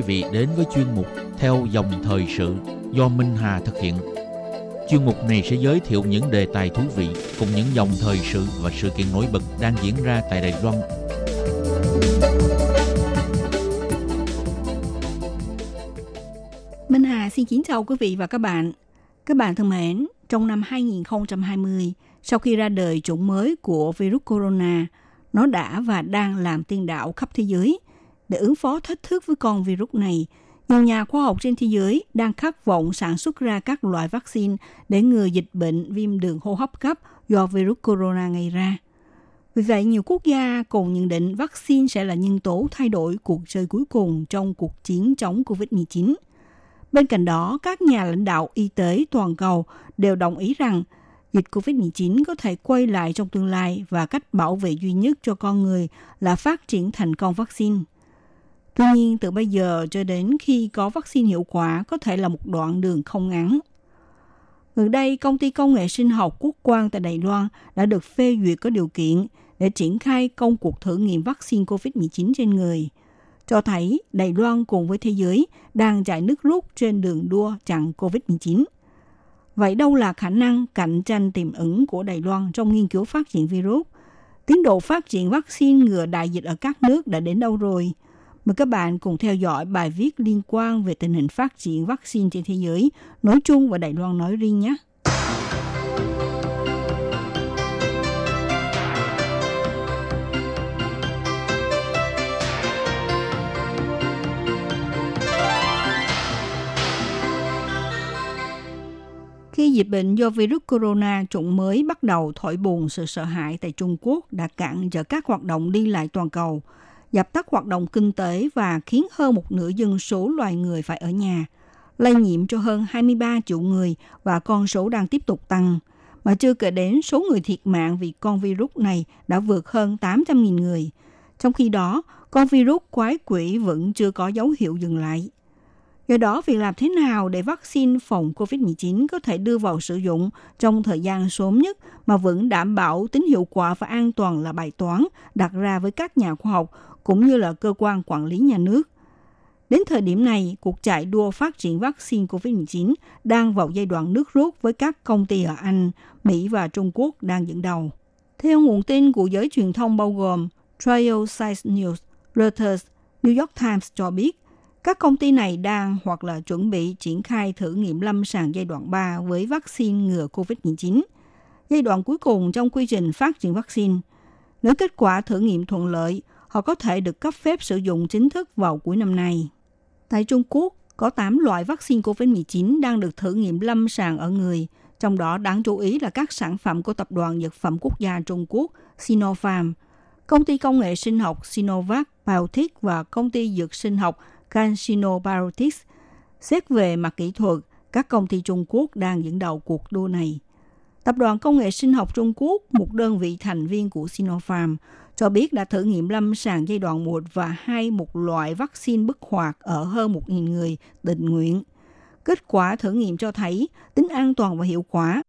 Quý vị đến với chuyên mục Theo dòng thời sự do Minh Hà thực hiện. Chuyên mục này sẽ giới thiệu những đề tài thú vị cùng những dòng thời sự và sự kiện nổi bật đang diễn ra tại Đài Loan Minh Hà xin kính chào quý vị và các bạn. Các bạn thân mến, trong năm 2020, sau khi ra đời chủng mới của virus corona, nó đã và đang làm tiên đạo khắp thế giới. Để ứng phó thách thức với con virus này, nhiều nhà khoa học trên thế giới đang khát vọng sản xuất ra các loại vaccine để ngừa dịch bệnh viêm đường hô hấp cấp do virus corona gây ra. Vì vậy, nhiều quốc gia cùng nhận định vaccine sẽ là nhân tố thay đổi cuộc chơi cuối cùng trong cuộc chiến chống COVID-19 – Bên cạnh đó, các nhà lãnh đạo y tế toàn cầu đều đồng ý rằng dịch COVID-19 có thể quay lại trong tương lai và cách bảo vệ duy nhất cho con người là phát triển thành công vaccine. Tuy nhiên, từ bây giờ cho đến khi có vaccine hiệu quả có thể là một đoạn đường không ngắn. Gần đây, công ty công nghệ sinh học quốc quan tại Đài Loan đã được phê duyệt có điều kiện để triển khai công cuộc thử nghiệm vaccine COVID-19 trên người – cho thấy Đài Loan cùng với thế giới đang chạy nước rút trên đường đua chặn COVID-19. Vậy đâu là khả năng cạnh tranh tiềm ẩn của Đài Loan trong nghiên cứu phát triển virus? Tiến độ phát triển vaccine ngừa đại dịch ở các nước đã đến đâu rồi? Mời các bạn cùng theo dõi bài viết liên quan về tình hình phát triển vaccine trên thế giới, nói chung và Đài Loan nói riêng nhé. Khi dịch bệnh do virus corona chủng mới bắt đầu thổi bùng sự sợ hãi tại Trung Quốc đã cản trở các hoạt động đi lại toàn cầu, dập tắt hoạt động kinh tế và khiến hơn một nửa dân số loài người phải ở nhà, lây nhiễm cho hơn 23 triệu người và con số đang tiếp tục tăng. Mà chưa kể đến số người thiệt mạng vì con virus này đã vượt hơn 800.000 người. Trong khi đó, con virus quái quỷ vẫn chưa có dấu hiệu dừng lại. Do đó, việc làm thế nào để vaccine phòng COVID-19 có thể đưa vào sử dụng trong thời gian sớm nhất mà vẫn đảm bảo tính hiệu quả và an toàn là bài toán đặt ra với các nhà khoa học cũng như là cơ quan quản lý nhà nước. Đến thời điểm này, cuộc chạy đua phát triển vaccine COVID-19 đang vào giai đoạn nước rút với các công ty ở Anh, Mỹ và Trung Quốc đang dẫn đầu. Theo nguồn tin của giới truyền thông bao gồm Trial Science News, Reuters, New York Times cho biết, các công ty này đang hoặc là chuẩn bị triển khai thử nghiệm lâm sàng giai đoạn 3 với vaccine ngừa COVID-19, giai đoạn cuối cùng trong quy trình phát triển vaccine. Nếu kết quả thử nghiệm thuận lợi, họ có thể được cấp phép sử dụng chính thức vào cuối năm nay. Tại Trung Quốc, có 8 loại vaccine COVID-19 đang được thử nghiệm lâm sàng ở người, trong đó đáng chú ý là các sản phẩm của Tập đoàn Dược phẩm Quốc gia Trung Quốc Sinopharm, công ty công nghệ sinh học Sinovac Biotech và công ty dược sinh học CanSino Biotics. Xét về mặt kỹ thuật, các công ty Trung Quốc đang dẫn đầu cuộc đua này. Tập đoàn Công nghệ Sinh học Trung Quốc, một đơn vị thành viên của Sinopharm, cho biết đã thử nghiệm lâm sàng giai đoạn 1 và 2 một loại vaccine bất hoạt ở hơn 1.000 người tình nguyện. Kết quả thử nghiệm cho thấy tính an toàn và hiệu quả.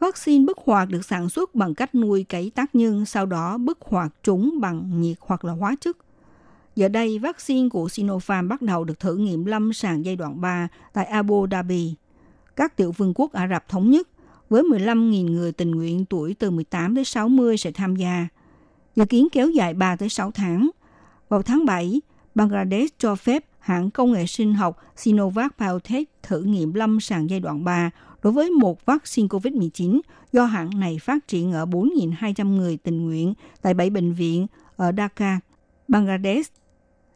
Vaccine bất hoạt được sản xuất bằng cách nuôi cấy tác nhân, sau đó bất hoạt chúng bằng nhiệt hoặc là hóa chất. Giờ đây, vaccine của Sinopharm bắt đầu được thử nghiệm lâm sàng giai đoạn 3 tại Abu Dhabi, các tiểu vương quốc Ả Rập Thống Nhất, với 15.000 người tình nguyện tuổi từ 18 đến 60 sẽ tham gia. Dự kiến kéo dài 3 tới 6 tháng. Vào tháng 7, Bangladesh cho phép hãng công nghệ sinh học Sinovac Biotech thử nghiệm lâm sàng giai đoạn 3 đối với một vaccine COVID-19 do hãng này phát triển ở 4.200 người tình nguyện tại 7 bệnh viện ở Dhaka, Bangladesh.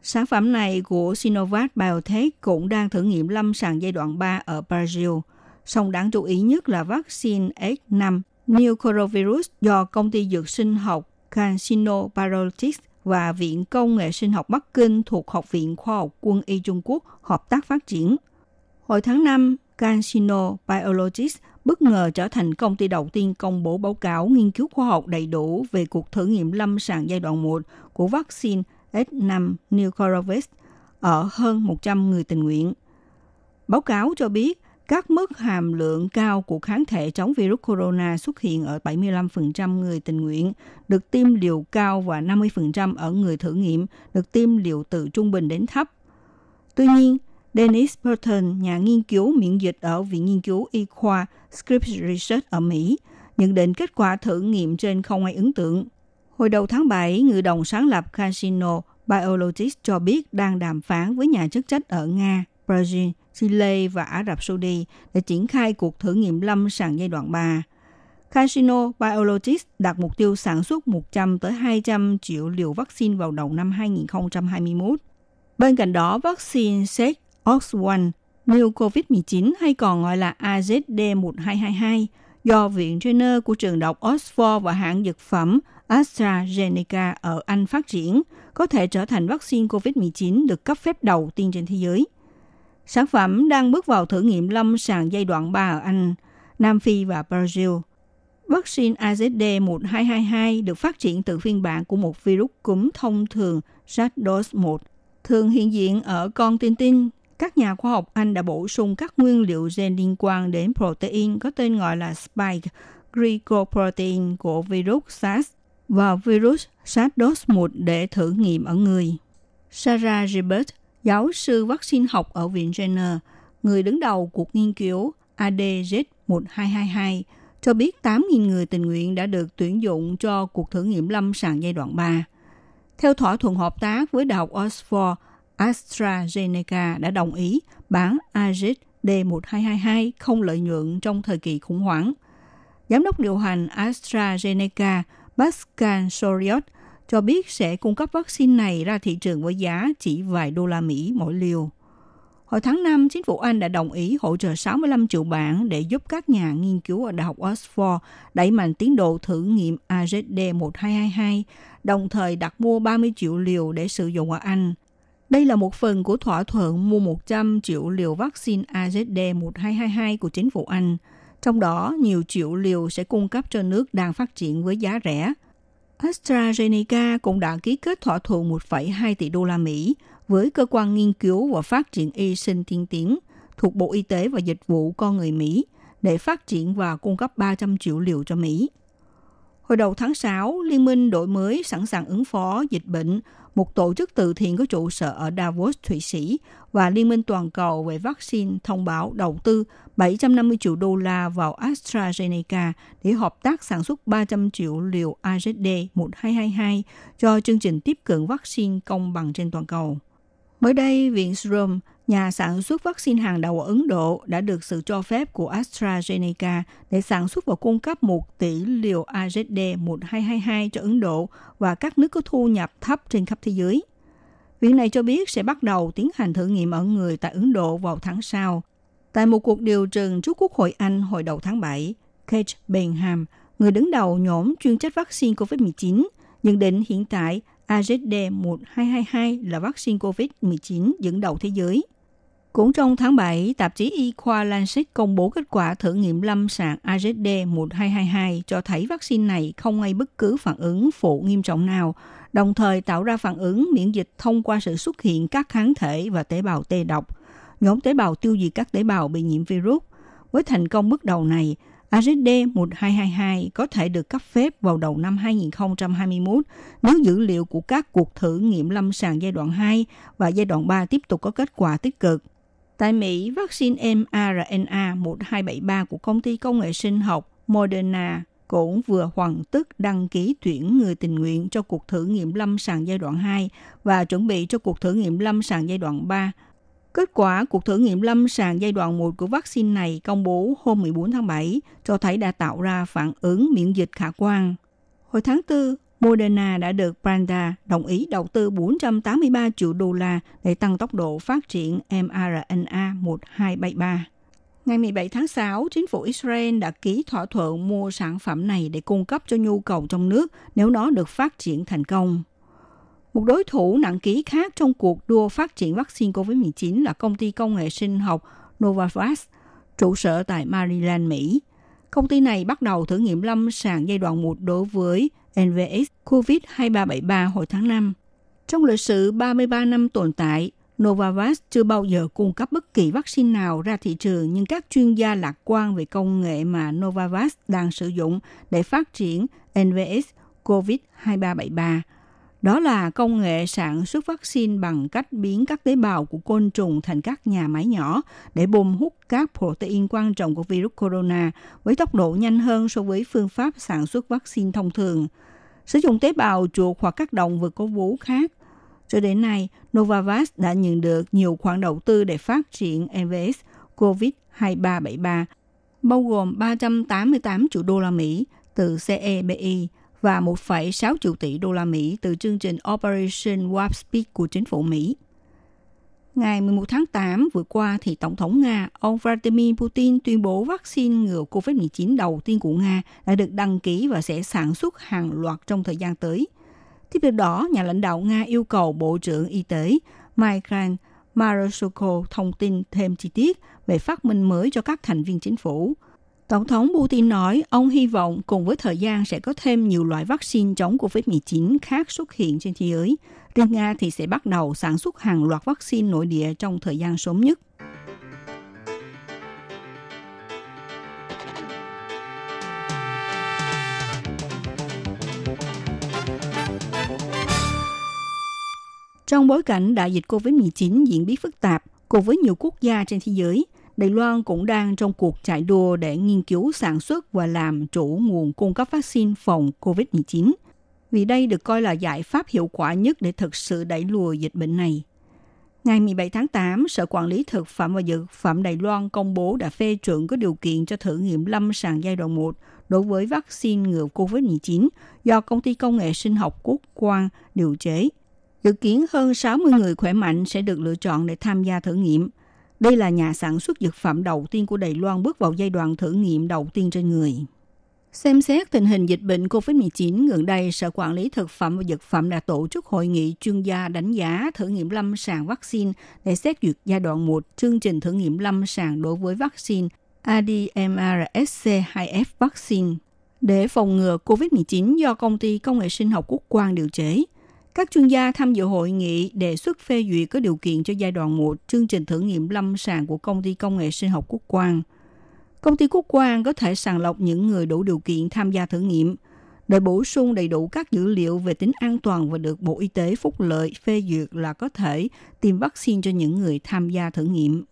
Sản phẩm này của Sinovac Biotech cũng đang thử nghiệm lâm sàng giai đoạn 3 ở Brazil. Song đáng chú ý nhất là vaccine H5 New Coronavirus do công ty dược sinh học CanSino Biologics và Viện Công nghệ Sinh học Bắc Kinh thuộc Học viện Khoa học Quân y Trung Quốc hợp tác phát triển. Hồi tháng 5, CanSino Biologics bất ngờ trở thành công ty đầu tiên công bố báo cáo nghiên cứu khoa học đầy đủ về cuộc thử nghiệm lâm sàng giai đoạn 1 của vaccine H5 New Coronavirus ở hơn 100 người tình nguyện. Báo cáo cho biết các mức hàm lượng cao của kháng thể chống virus corona xuất hiện ở 75% người tình nguyện, được tiêm liều cao và 50% ở người thử nghiệm, được tiêm liều từ trung bình đến thấp. Tuy nhiên, Dennis Burton, nhà nghiên cứu miễn dịch ở Viện Nghiên cứu Y khoa Scripps Research ở Mỹ, nhận định kết quả thử nghiệm trên không ai ấn tượng. Hồi đầu tháng 7, người đồng sáng lập Casino Biologics cho biết đang đàm phán với nhà chức trách ở Nga, Brazil, Chile và Ả Rập Saudi để triển khai cuộc thử nghiệm lâm sàng giai đoạn 3. Casino Biologics đặt mục tiêu sản xuất 100 tới 200 triệu liều vaccine vào đầu năm 2021. Bên cạnh đó, vaccine SEC OX1 New COVID-19 hay còn gọi là AZD1222 do Viện Trainer của trường đọc Oxford và hãng dược phẩm AstraZeneca ở Anh phát triển, có thể trở thành vaccine COVID-19 được cấp phép đầu tiên trên thế giới. Sản phẩm đang bước vào thử nghiệm lâm sàng giai đoạn 3 ở Anh, Nam Phi và Brazil. Vaccine AZD1222 được phát triển từ phiên bản của một virus cúm thông thường SARS-CoV-1, thường hiện diện ở con tin tin. Các nhà khoa học Anh đã bổ sung các nguyên liệu gen liên quan đến protein có tên gọi là spike glycoprotein của virus SARS và virus SARS-CoV-1 để thử nghiệm ở người. Sarah Gilbert, giáo sư vaccine học ở Viện Jenner, người đứng đầu cuộc nghiên cứu ADZ1222, cho biết 8.000 người tình nguyện đã được tuyển dụng cho cuộc thử nghiệm lâm sàng giai đoạn 3. Theo thỏa thuận hợp tác với Đại học Oxford, AstraZeneca đã đồng ý bán AZD1222 không lợi nhuận trong thời kỳ khủng hoảng. Giám đốc điều hành AstraZeneca Pascal Soriot cho biết sẽ cung cấp vaccine này ra thị trường với giá chỉ vài đô la Mỹ mỗi liều. Hồi tháng 5, chính phủ Anh đã đồng ý hỗ trợ 65 triệu bảng để giúp các nhà nghiên cứu ở Đại học Oxford đẩy mạnh tiến độ thử nghiệm AZD1222, đồng thời đặt mua 30 triệu liều để sử dụng ở Anh. Đây là một phần của thỏa thuận mua 100 triệu liều vaccine AZD1222 của chính phủ Anh. Trong đó, nhiều triệu liều sẽ cung cấp cho nước đang phát triển với giá rẻ. AstraZeneca cũng đã ký kết thỏa thuận 1,2 tỷ đô la Mỹ với cơ quan nghiên cứu và phát triển y sinh tiên tiến thuộc Bộ Y tế và Dịch vụ Con Người Mỹ để phát triển và cung cấp 300 triệu liều cho Mỹ. Hồi đầu tháng 6, Liên minh đổi mới sẵn sàng ứng phó dịch bệnh, một tổ chức từ thiện có trụ sở ở Davos, Thụy Sĩ và Liên minh toàn cầu về vaccine thông báo đầu tư 750 triệu đô la vào AstraZeneca để hợp tác sản xuất 300 triệu liều AZD1222 cho chương trình tiếp cận vaccine công bằng trên toàn cầu. Mới đây, Viện Serum, nhà sản xuất vaccine hàng đầu ở Ấn Độ, đã được sự cho phép của AstraZeneca để sản xuất và cung cấp 1 tỷ liều AZD1222 cho Ấn Độ và các nước có thu nhập thấp trên khắp thế giới. Viện này cho biết sẽ bắt đầu tiến hành thử nghiệm ở người tại Ấn Độ vào tháng sau. Tại một cuộc điều trần trước Quốc hội Anh hồi đầu tháng 7, Kate Benham, người đứng đầu nhóm chuyên trách vaccine COVID-19, nhận định hiện tại AZD1222 là vaccine COVID-19 dẫn đầu thế giới. Cũng trong tháng 7, tạp chí y khoa Lancet công bố kết quả thử nghiệm lâm sàng AZD1222 cho thấy vaccine này không gây bất cứ phản ứng phụ nghiêm trọng nào, đồng thời tạo ra phản ứng miễn dịch thông qua sự xuất hiện các kháng thể và tế bào T độc. Nhóm tế bào tiêu diệt các tế bào bị nhiễm virus. Với thành công bước đầu này, AZD1222 có thể được cấp phép vào đầu năm 2021 nếu dữ liệu của các cuộc thử nghiệm lâm sàng giai đoạn 2 và giai đoạn 3 tiếp tục có kết quả tích cực. Tại Mỹ, vaccine mRNA 1273 của công ty công nghệ sinh học Moderna cũng vừa hoàn tất đăng ký tuyển người tình nguyện cho cuộc thử nghiệm lâm sàng giai đoạn 2 và chuẩn bị cho cuộc thử nghiệm lâm sàng giai đoạn 3 Kết quả cuộc thử nghiệm lâm sàng giai đoạn 1 của vaccine này công bố hôm 14 tháng 7 cho thấy đã tạo ra phản ứng miễn dịch khả quan. Hồi tháng 4, Moderna đã được Branda đồng ý đầu tư 483 triệu đô la để tăng tốc độ phát triển mRNA 1273. Ngày 17 tháng 6, chính phủ Israel đã ký thỏa thuận mua sản phẩm này để cung cấp cho nhu cầu trong nước nếu nó được phát triển thành công. Một đối thủ nặng ký khác trong cuộc đua phát triển vaccine COVID-19 là công ty công nghệ sinh học Novavax, trụ sở tại Maryland, Mỹ. Công ty này bắt đầu thử nghiệm lâm sàng giai đoạn 1 đối với NVX COVID-2373 hồi tháng 5. Trong lịch sử 33 năm tồn tại, Novavax chưa bao giờ cung cấp bất kỳ vaccine nào ra thị trường nhưng các chuyên gia lạc quan về công nghệ mà Novavax đang sử dụng để phát triển NVX COVID-2373 đó là công nghệ sản xuất vaccine bằng cách biến các tế bào của côn trùng thành các nhà máy nhỏ để bơm hút các protein quan trọng của virus corona với tốc độ nhanh hơn so với phương pháp sản xuất vaccine thông thường. Sử dụng tế bào chuột hoặc các động vật có vú khác. Cho đến nay, Novavax đã nhận được nhiều khoản đầu tư để phát triển MVS COVID-2373, bao gồm 388 triệu đô la Mỹ từ CEBI, và 1,6 triệu tỷ đô la Mỹ từ chương trình Operation Warp Speed của chính phủ Mỹ. Ngày 11 tháng 8 vừa qua, thì Tổng thống Nga ông Vladimir Putin tuyên bố vaccine ngừa COVID-19 đầu tiên của Nga đã được đăng ký và sẽ sản xuất hàng loạt trong thời gian tới. Tiếp theo đó, nhà lãnh đạo Nga yêu cầu Bộ trưởng Y tế Mikhail Marashko thông tin thêm chi tiết về phát minh mới cho các thành viên chính phủ – Tổng thống Putin nói ông hy vọng cùng với thời gian sẽ có thêm nhiều loại vaccine chống COVID-19 khác xuất hiện trên thế giới. Riêng Nga thì sẽ bắt đầu sản xuất hàng loạt vaccine nội địa trong thời gian sớm nhất. Trong bối cảnh đại dịch COVID-19 diễn biến phức tạp, cùng với nhiều quốc gia trên thế giới, Đài Loan cũng đang trong cuộc chạy đua để nghiên cứu sản xuất và làm chủ nguồn cung cấp vaccine phòng COVID-19, vì đây được coi là giải pháp hiệu quả nhất để thực sự đẩy lùi dịch bệnh này. Ngày 17 tháng 8, Sở Quản lý Thực phẩm và Dược phẩm Đài Loan công bố đã phê chuẩn có điều kiện cho thử nghiệm lâm sàng giai đoạn 1 đối với vaccine ngừa COVID-19 do công ty công nghệ sinh học quốc quang điều chế. Dự kiến hơn 60 người khỏe mạnh sẽ được lựa chọn để tham gia thử nghiệm – đây là nhà sản xuất dược phẩm đầu tiên của Đài Loan bước vào giai đoạn thử nghiệm đầu tiên trên người. Xem xét tình hình dịch bệnh COVID-19, gần đây Sở Quản lý Thực phẩm và Dược phẩm đã tổ chức hội nghị chuyên gia đánh giá thử nghiệm lâm sàng vaccine để xét duyệt giai đoạn 1 chương trình thử nghiệm lâm sàng đối với vaccine ADMRSC2F vaccine để phòng ngừa COVID-19 do công ty công nghệ sinh học quốc quang điều chế. Các chuyên gia tham dự hội nghị đề xuất phê duyệt có điều kiện cho giai đoạn 1 chương trình thử nghiệm lâm sàng của công ty công nghệ sinh học Quốc Quang. Công ty Quốc Quang có thể sàng lọc những người đủ điều kiện tham gia thử nghiệm, để bổ sung đầy đủ các dữ liệu về tính an toàn và được Bộ Y tế Phúc Lợi phê duyệt là có thể tiêm vaccine cho những người tham gia thử nghiệm.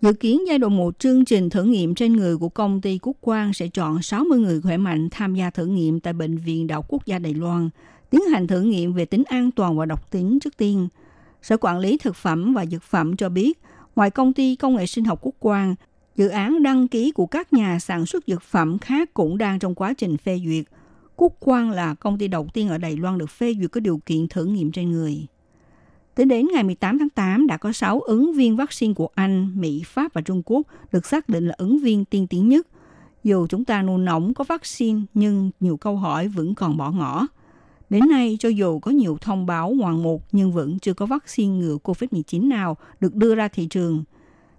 Dự kiến giai đoạn 1 chương trình thử nghiệm trên người của công ty Quốc Quang sẽ chọn 60 người khỏe mạnh tham gia thử nghiệm tại Bệnh viện Đạo Quốc gia Đài Loan – tiến hành thử nghiệm về tính an toàn và độc tính trước tiên. Sở Quản lý Thực phẩm và Dược phẩm cho biết, ngoài công ty công nghệ sinh học quốc quang, dự án đăng ký của các nhà sản xuất dược phẩm khác cũng đang trong quá trình phê duyệt. Quốc Quang là công ty đầu tiên ở Đài Loan được phê duyệt có điều kiện thử nghiệm trên người. Tính đến ngày 18 tháng 8 đã có 6 ứng viên vaccine của Anh, Mỹ, Pháp và Trung Quốc được xác định là ứng viên tiên tiến nhất. Dù chúng ta nôn nóng có vaccine nhưng nhiều câu hỏi vẫn còn bỏ ngỏ. Đến nay, cho dù có nhiều thông báo ngoạn mục nhưng vẫn chưa có vaccine ngừa COVID-19 nào được đưa ra thị trường.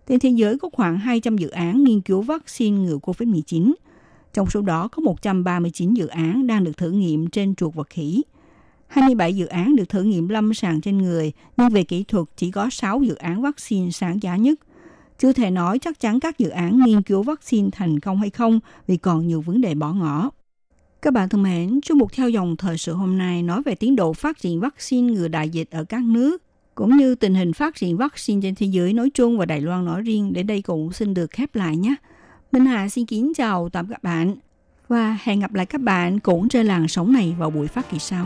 Trên thế giới có khoảng 200 dự án nghiên cứu vaccine ngừa COVID-19. Trong số đó có 139 dự án đang được thử nghiệm trên chuột vật khỉ. 27 dự án được thử nghiệm lâm sàng trên người, nhưng về kỹ thuật chỉ có 6 dự án vaccine sáng giá nhất. chưa thể nói chắc chắn các dự án nghiên cứu vaccine thành công hay không vì còn nhiều vấn đề bỏ ngỏ. Các bạn thân mến, chương mục theo dòng thời sự hôm nay nói về tiến độ phát triển vaccine ngừa đại dịch ở các nước, cũng như tình hình phát triển vaccine trên thế giới nói chung và Đài Loan nói riêng. Đến đây cũng xin được khép lại nhé. Minh Hà xin kính chào tạm các bạn và hẹn gặp lại các bạn cũng trên làn sóng này vào buổi phát kỳ sau.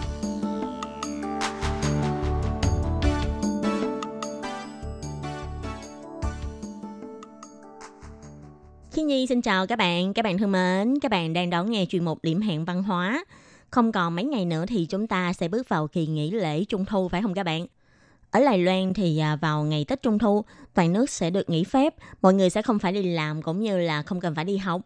Xin chào các bạn, các bạn thân mến, các bạn đang đón nghe chuyên mục điểm hẹn văn hóa. Không còn mấy ngày nữa thì chúng ta sẽ bước vào kỳ nghỉ lễ Trung Thu phải không các bạn? Ở Đài Loan thì à, vào ngày Tết Trung Thu, toàn nước sẽ được nghỉ phép, mọi người sẽ không phải đi làm cũng như là không cần phải đi học.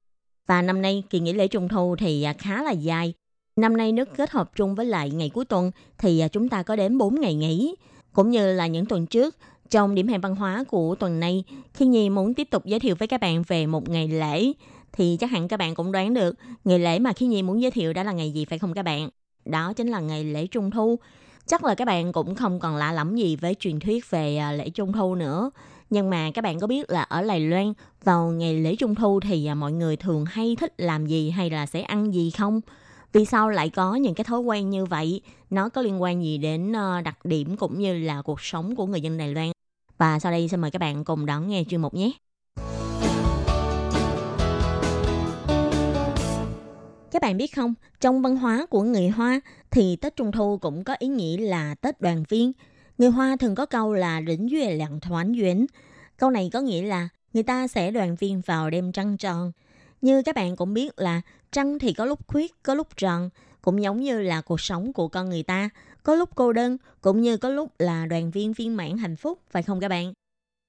Và năm nay kỳ nghỉ lễ Trung Thu thì à, khá là dài. Năm nay nước kết hợp chung với lại ngày cuối tuần thì à, chúng ta có đến 4 ngày nghỉ. Cũng như là những tuần trước, trong điểm hẹn văn hóa của tuần này, khi Nhi muốn tiếp tục giới thiệu với các bạn về một ngày lễ, thì chắc hẳn các bạn cũng đoán được ngày lễ mà khi Nhi muốn giới thiệu đó là ngày gì phải không các bạn? Đó chính là ngày lễ Trung Thu. Chắc là các bạn cũng không còn lạ lẫm gì với truyền thuyết về à, lễ Trung Thu nữa. Nhưng mà các bạn có biết là ở Lài Loan vào ngày lễ Trung Thu thì à, mọi người thường hay thích làm gì hay là sẽ ăn gì không? Vì sao lại có những cái thói quen như vậy? Nó có liên quan gì đến ờ, đặc điểm cũng như là cuộc sống của người dân Đài Loan? Và sau đây xin mời các bạn cùng đón nghe chuyên mục nhé. Các bạn biết không, trong văn hóa của người Hoa thì Tết Trung Thu cũng có ý nghĩa là Tết đoàn viên. Người Hoa thường có câu là rỉnh duyệt lặng thoáng duyên. Câu này có nghĩa là người ta sẽ đoàn viên vào đêm trăng tròn. Như các bạn cũng biết là trăng thì có lúc khuyết, có lúc tròn, cũng giống như là cuộc sống của con người ta, có lúc cô đơn, cũng như có lúc là đoàn viên viên mãn hạnh phúc, phải không các bạn?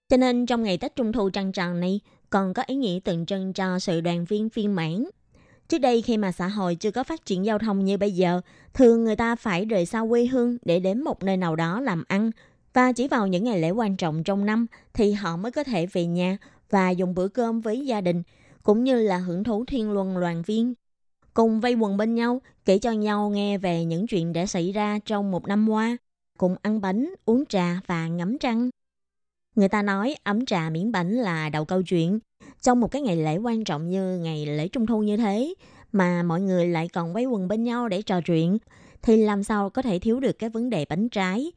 Cho nên trong ngày Tết Trung Thu trăng tròn này còn có ý nghĩa tượng trưng cho sự đoàn viên viên mãn. Trước đây khi mà xã hội chưa có phát triển giao thông như bây giờ, thường người ta phải rời xa quê hương để đến một nơi nào đó làm ăn. Và chỉ vào những ngày lễ quan trọng trong năm thì họ mới có thể về nhà và dùng bữa cơm với gia đình, cũng như là hưởng thụ thiên luân đoàn viên. Cùng vây quần bên nhau, kể cho nhau nghe về những chuyện đã xảy ra trong một năm qua, cùng ăn bánh, uống trà và ngắm trăng. Người ta nói ấm trà miếng bánh là đầu câu chuyện. Trong một cái ngày lễ quan trọng như ngày lễ Trung Thu như thế, mà mọi người lại còn quay quần bên nhau để trò chuyện, thì làm sao có thể thiếu được cái vấn đề bánh trái.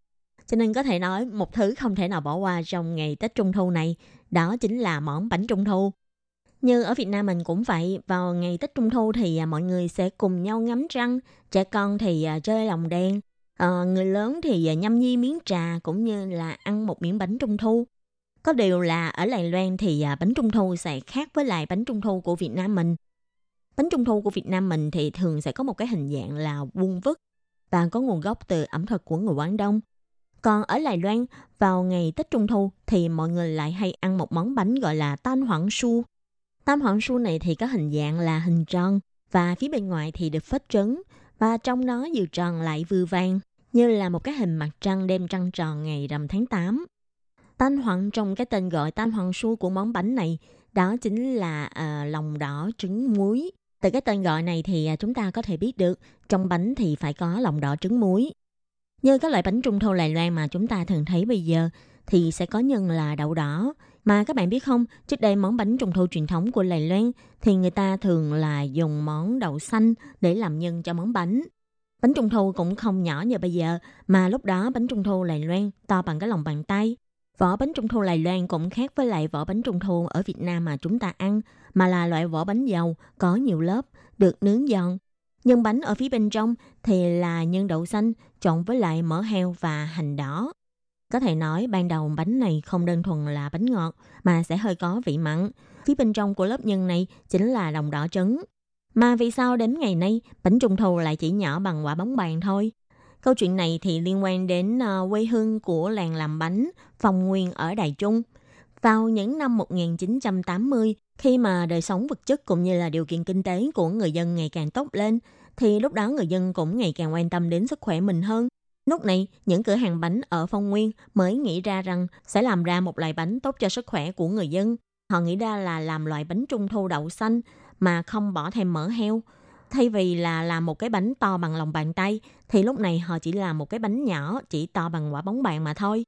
Cho nên có thể nói một thứ không thể nào bỏ qua trong ngày Tết Trung Thu này, đó chính là món bánh Trung Thu. Như ở Việt Nam mình cũng vậy, vào ngày Tết Trung Thu thì à, mọi người sẽ cùng nhau ngắm trăng, trẻ con thì à, chơi lồng đèn, ờ, người lớn thì à, nhâm nhi miếng trà cũng như là ăn một miếng bánh Trung Thu. Có điều là ở Đài Loan thì bánh Trung Thu sẽ khác với lại bánh Trung Thu của Việt Nam mình. Bánh Trung Thu của Việt Nam mình thì thường sẽ có một cái hình dạng là vuông vức và có nguồn gốc từ ẩm thực của người Quảng Đông. Còn ở Đài Loan, vào ngày Tết Trung Thu thì mọi người lại hay ăn một món bánh gọi là tan hoảng su. Tam hoàng su này thì có hình dạng là hình tròn và phía bên ngoài thì được phết trứng và trong nó vừa tròn lại vừa vàng như là một cái hình mặt trăng đêm trăng tròn ngày rằm tháng 8. Tan hoàng trong cái tên gọi tan hoàng su của món bánh này đó chính là uh, lòng đỏ trứng muối. Từ cái tên gọi này thì à, chúng ta có thể biết được trong bánh thì phải có lòng đỏ trứng muối. Như các loại bánh trung thu Đài Loan mà chúng ta thường thấy bây giờ thì sẽ có nhân là đậu đỏ, mà các bạn biết không, trước đây món bánh trung thu truyền thống của Lài Loan thì người ta thường là dùng món đậu xanh để làm nhân cho món bánh. Bánh trung thu cũng không nhỏ như bây giờ, mà lúc đó bánh trung thu Lài Loan to bằng cái lòng bàn tay. Vỏ bánh trung thu Lài Loan cũng khác với lại vỏ bánh trung thu ở Việt Nam mà chúng ta ăn, mà là loại vỏ bánh dầu có nhiều lớp, được nướng giòn. Nhân bánh ở phía bên trong thì là nhân đậu xanh trộn với lại mỡ heo và hành đỏ. Có thể nói ban đầu bánh này không đơn thuần là bánh ngọt mà sẽ hơi có vị mặn. Phía bên trong của lớp nhân này chính là đồng đỏ trứng. Mà vì sao đến ngày nay bánh trung thu lại chỉ nhỏ bằng quả bóng bàn thôi? Câu chuyện này thì liên quan đến ờ, quê hương của làng làm bánh Phong Nguyên ở Đài Trung. Vào những năm 1980, khi mà đời sống vật chất cũng như là điều kiện kinh tế của người dân ngày càng tốt lên, thì lúc đó người dân cũng ngày càng quan tâm đến sức khỏe mình hơn. Lúc này, những cửa hàng bánh ở Phong Nguyên mới nghĩ ra rằng sẽ làm ra một loại bánh tốt cho sức khỏe của người dân. Họ nghĩ ra là làm loại bánh trung thu đậu xanh mà không bỏ thêm mỡ heo. Thay vì là làm một cái bánh to bằng lòng bàn tay, thì lúc này họ chỉ làm một cái bánh nhỏ chỉ to bằng quả bóng bàn mà thôi.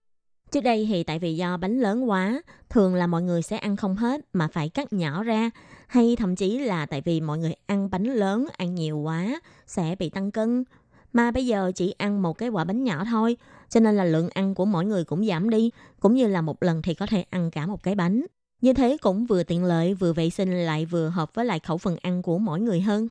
Trước đây thì tại vì do bánh lớn quá, thường là mọi người sẽ ăn không hết mà phải cắt nhỏ ra, hay thậm chí là tại vì mọi người ăn bánh lớn, ăn nhiều quá sẽ bị tăng cân. Mà bây giờ chỉ ăn một cái quả bánh nhỏ thôi, cho nên là lượng ăn của mỗi người cũng giảm đi, cũng như là một lần thì có thể ăn cả một cái bánh. Như thế cũng vừa tiện lợi, vừa vệ sinh lại vừa hợp với lại khẩu phần ăn của mỗi người hơn.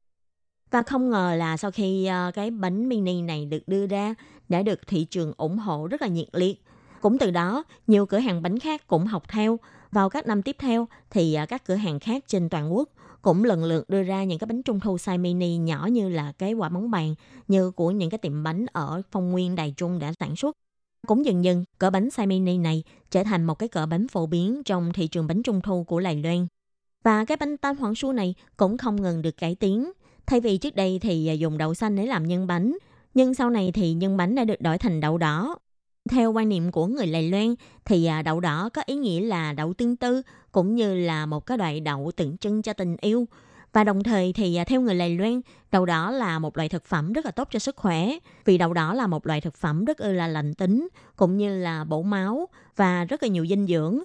Và không ngờ là sau khi ờ, cái bánh mini này được đưa ra đã được thị trường ủng hộ rất là nhiệt liệt. Cũng từ đó, nhiều cửa hàng bánh khác cũng học theo. Vào các năm tiếp theo thì ờ, các cửa hàng khác trên toàn quốc cũng lần lượt đưa ra những cái bánh trung thu size mini nhỏ như là cái quả bóng bàn như của những cái tiệm bánh ở Phong Nguyên Đài Trung đã sản xuất. Cũng dần dần, cỡ bánh size mini này trở thành một cái cỡ bánh phổ biến trong thị trường bánh trung thu của Lài Loan. Và cái bánh tam hoàng su này cũng không ngừng được cải tiến. Thay vì trước đây thì à, dùng đậu xanh để làm nhân bánh, nhưng sau này thì nhân bánh đã được đổi thành đậu đỏ. Theo quan niệm của người Đài Loan thì à, đậu đỏ có ý nghĩa là đậu tương tư cũng như là một cái loại đậu tượng trưng cho tình yêu. Và đồng thời thì à, theo người Đài Loan, đậu đỏ là một loại thực phẩm rất là tốt cho sức khỏe. Vì đậu đỏ là một loại thực phẩm rất là lành tính, cũng như là bổ máu và rất là nhiều dinh dưỡng.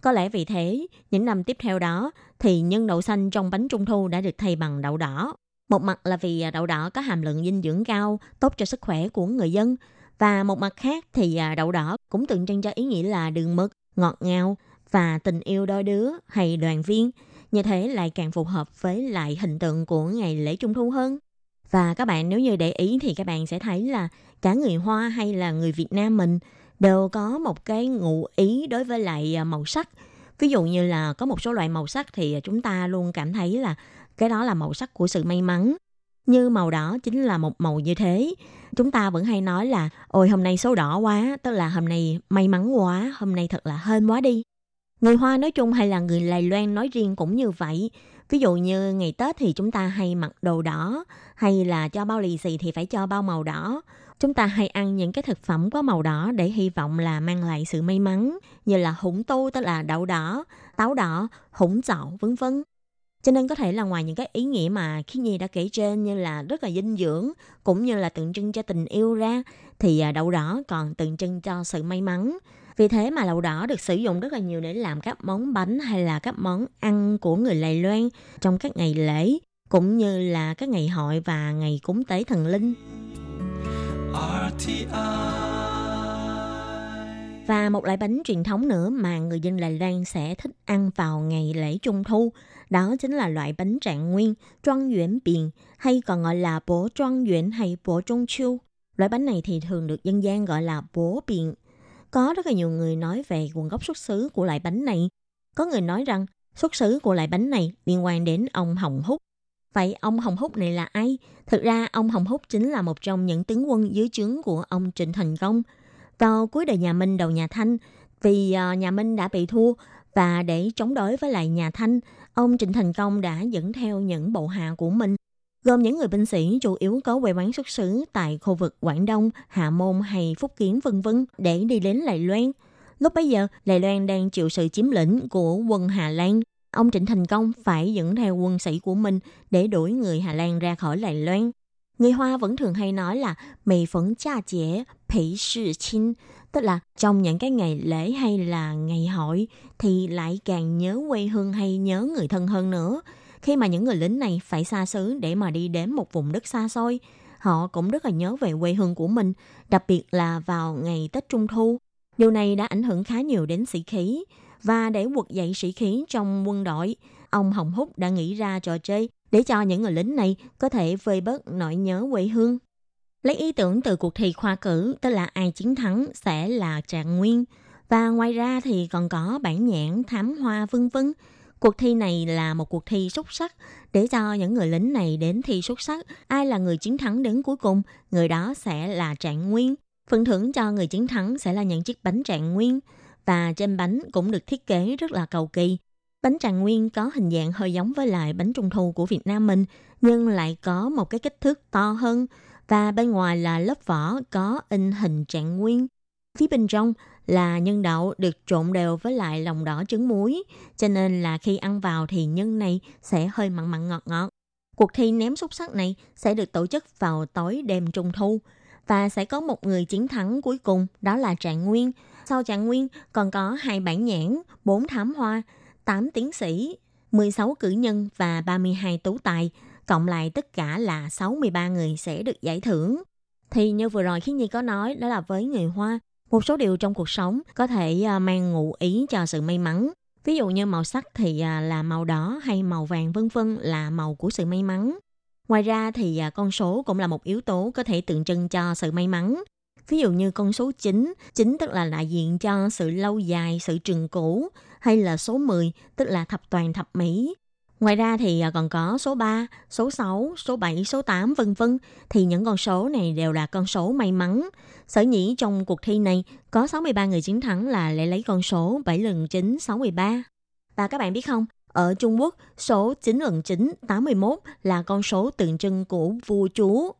Có lẽ vì thế, những năm tiếp theo đó thì nhân đậu xanh trong bánh trung thu đã được thay bằng đậu đỏ. Một mặt là vì à, đậu đỏ có hàm lượng dinh dưỡng cao, tốt cho sức khỏe của người dân. Và một mặt khác thì à, đậu đỏ cũng tượng trưng cho ý nghĩa là đường mực, ngọt ngào và tình yêu đôi đứa hay đoàn viên. Như thế lại càng phù hợp với lại hình tượng của ngày lễ trung thu hơn. Và các bạn nếu như để ý thì các bạn sẽ thấy là cả người Hoa hay là người Việt Nam mình đều có một cái ngụ ý đối với lại à, màu sắc. Ví dụ như là có một số loại màu sắc thì chúng ta luôn cảm thấy là cái đó là màu sắc của sự may mắn. Như màu đỏ chính là một màu như thế. Chúng ta vẫn hay nói là ôi hôm nay số đỏ quá, tức là hôm nay may mắn quá, hôm nay thật là hên quá đi. Người Hoa nói chung hay là người Đài Loan nói riêng cũng như vậy. Ví dụ như ngày Tết thì chúng ta hay mặc đồ đỏ, hay là cho bao lì xì thì phải cho bao màu đỏ. Chúng ta hay ăn những cái thực phẩm có màu đỏ để hy vọng là mang lại sự may mắn, như là hủng tu tức là đậu đỏ, táo đỏ, hủng chậu vân vân. Cho nên có thể là ngoài những cái ý nghĩa mà khi Nhi đã kể trên như là rất là dinh dưỡng, cũng như là tượng trưng cho tình yêu ra, thì à, đậu đỏ còn tượng trưng cho sự may mắn. Vì thế mà đậu đỏ được sử dụng rất là nhiều để làm các món bánh hay là các món ăn của người Lài Loan trong các ngày lễ, cũng như là các ngày hội và ngày cúng tế thần linh. RTI. Và một loại bánh truyền thống nữa mà người dân Lài Loan sẽ thích ăn vào ngày lễ Trung Thu đó chính là loại bánh trạng nguyên, Trang Yuan Biển, hay còn gọi là bố Trang Yuan hay bố Trung Chiêu. Loại bánh này thì thường được dân gian gọi là bố biển. Có rất là nhiều người nói về nguồn gốc xuất xứ của loại bánh này. Có người nói rằng xuất xứ của loại bánh này liên quan đến ông Hồng Húc. Vậy ông Hồng Húc này là ai? Thực ra ông Hồng Húc chính là một trong những tướng quân dưới trướng của ông Trịnh Thành Công. Vào cuối đời nhà Minh đầu nhà Thanh, vì ờ, nhà Minh đã bị thua và để chống đối với lại nhà Thanh, ông Trịnh Thành Công đã dẫn theo những bộ hạ của mình, gồm những người binh sĩ chủ yếu có quê quán xuất xứ tại khu vực Quảng Đông, Hạ Môn hay Phúc Kiến vân vân để đi đến Lài Loan. Lúc bấy giờ, Lài Loan đang chịu sự chiếm lĩnh của quân Hà Lan. Ông Trịnh Thành Công phải dẫn theo quân sĩ của mình để đuổi người Hà Lan ra khỏi Lài Loan. Người Hoa vẫn thường hay nói là mì phấn cha chế, phỉ sự chinh, tức là trong những cái ngày lễ hay là ngày hội thì lại càng nhớ quê hương hay nhớ người thân hơn nữa. Khi mà những người lính này phải xa xứ để mà đi đến một vùng đất xa xôi, họ cũng rất là nhớ về quê hương của mình, đặc biệt là vào ngày Tết Trung Thu. Điều này đã ảnh hưởng khá nhiều đến sĩ khí và để quật dậy sĩ khí trong quân đội, ông Hồng Húc đã nghĩ ra trò chơi để cho những người lính này có thể vơi bớt nỗi nhớ quê hương. Lấy ý tưởng từ cuộc thi khoa cử, tức là ai chiến thắng sẽ là trạng nguyên. Và ngoài ra thì còn có bản nhãn, thám hoa vân vân. Cuộc thi này là một cuộc thi xuất sắc để cho những người lính này đến thi xuất sắc. Ai là người chiến thắng đến cuối cùng, người đó sẽ là trạng nguyên. Phần thưởng cho người chiến thắng sẽ là những chiếc bánh trạng nguyên. Và trên bánh cũng được thiết kế rất là cầu kỳ. Bánh trạng nguyên có hình dạng hơi giống với lại bánh trung thu của Việt Nam mình, nhưng lại có một cái kích thước to hơn và bên ngoài là lớp vỏ có in hình trạng nguyên. Phía bên trong là nhân đậu được trộn đều với lại lòng đỏ trứng muối, cho nên là khi ăn vào thì nhân này sẽ hơi mặn mặn ngọt ngọt. Cuộc thi ném xúc sắc này sẽ được tổ chức vào tối đêm trung thu và sẽ có một người chiến thắng cuối cùng đó là Trạng Nguyên. Sau Trạng Nguyên còn có hai bản nhãn, bốn thám hoa, 8 tiến sĩ, 16 cử nhân và 32 tú tài cộng lại tất cả là 63 người sẽ được giải thưởng. Thì như vừa rồi khi Nhi có nói đó là với người Hoa, một số điều trong cuộc sống có thể à, mang ngụ ý cho sự may mắn. Ví dụ như màu sắc thì à, là màu đỏ hay màu vàng vân vân là màu của sự may mắn. Ngoài ra thì à, con số cũng là một yếu tố có thể tượng trưng cho sự may mắn. Ví dụ như con số 9, 9 tức là đại diện cho sự lâu dài, sự trường cũ, hay là số 10 tức là thập toàn thập mỹ. Ngoài ra thì à, còn có số 3, số 6, số 7, số 8 vân vân thì những con số này đều là con số may mắn. Sở nhĩ trong cuộc thi này có 63 người chiến thắng là lại lấy con số 7 lần 9 63. Và các bạn biết không, ở Trung Quốc, số 9 lần 9 81 là con số tượng trưng của vua chúa.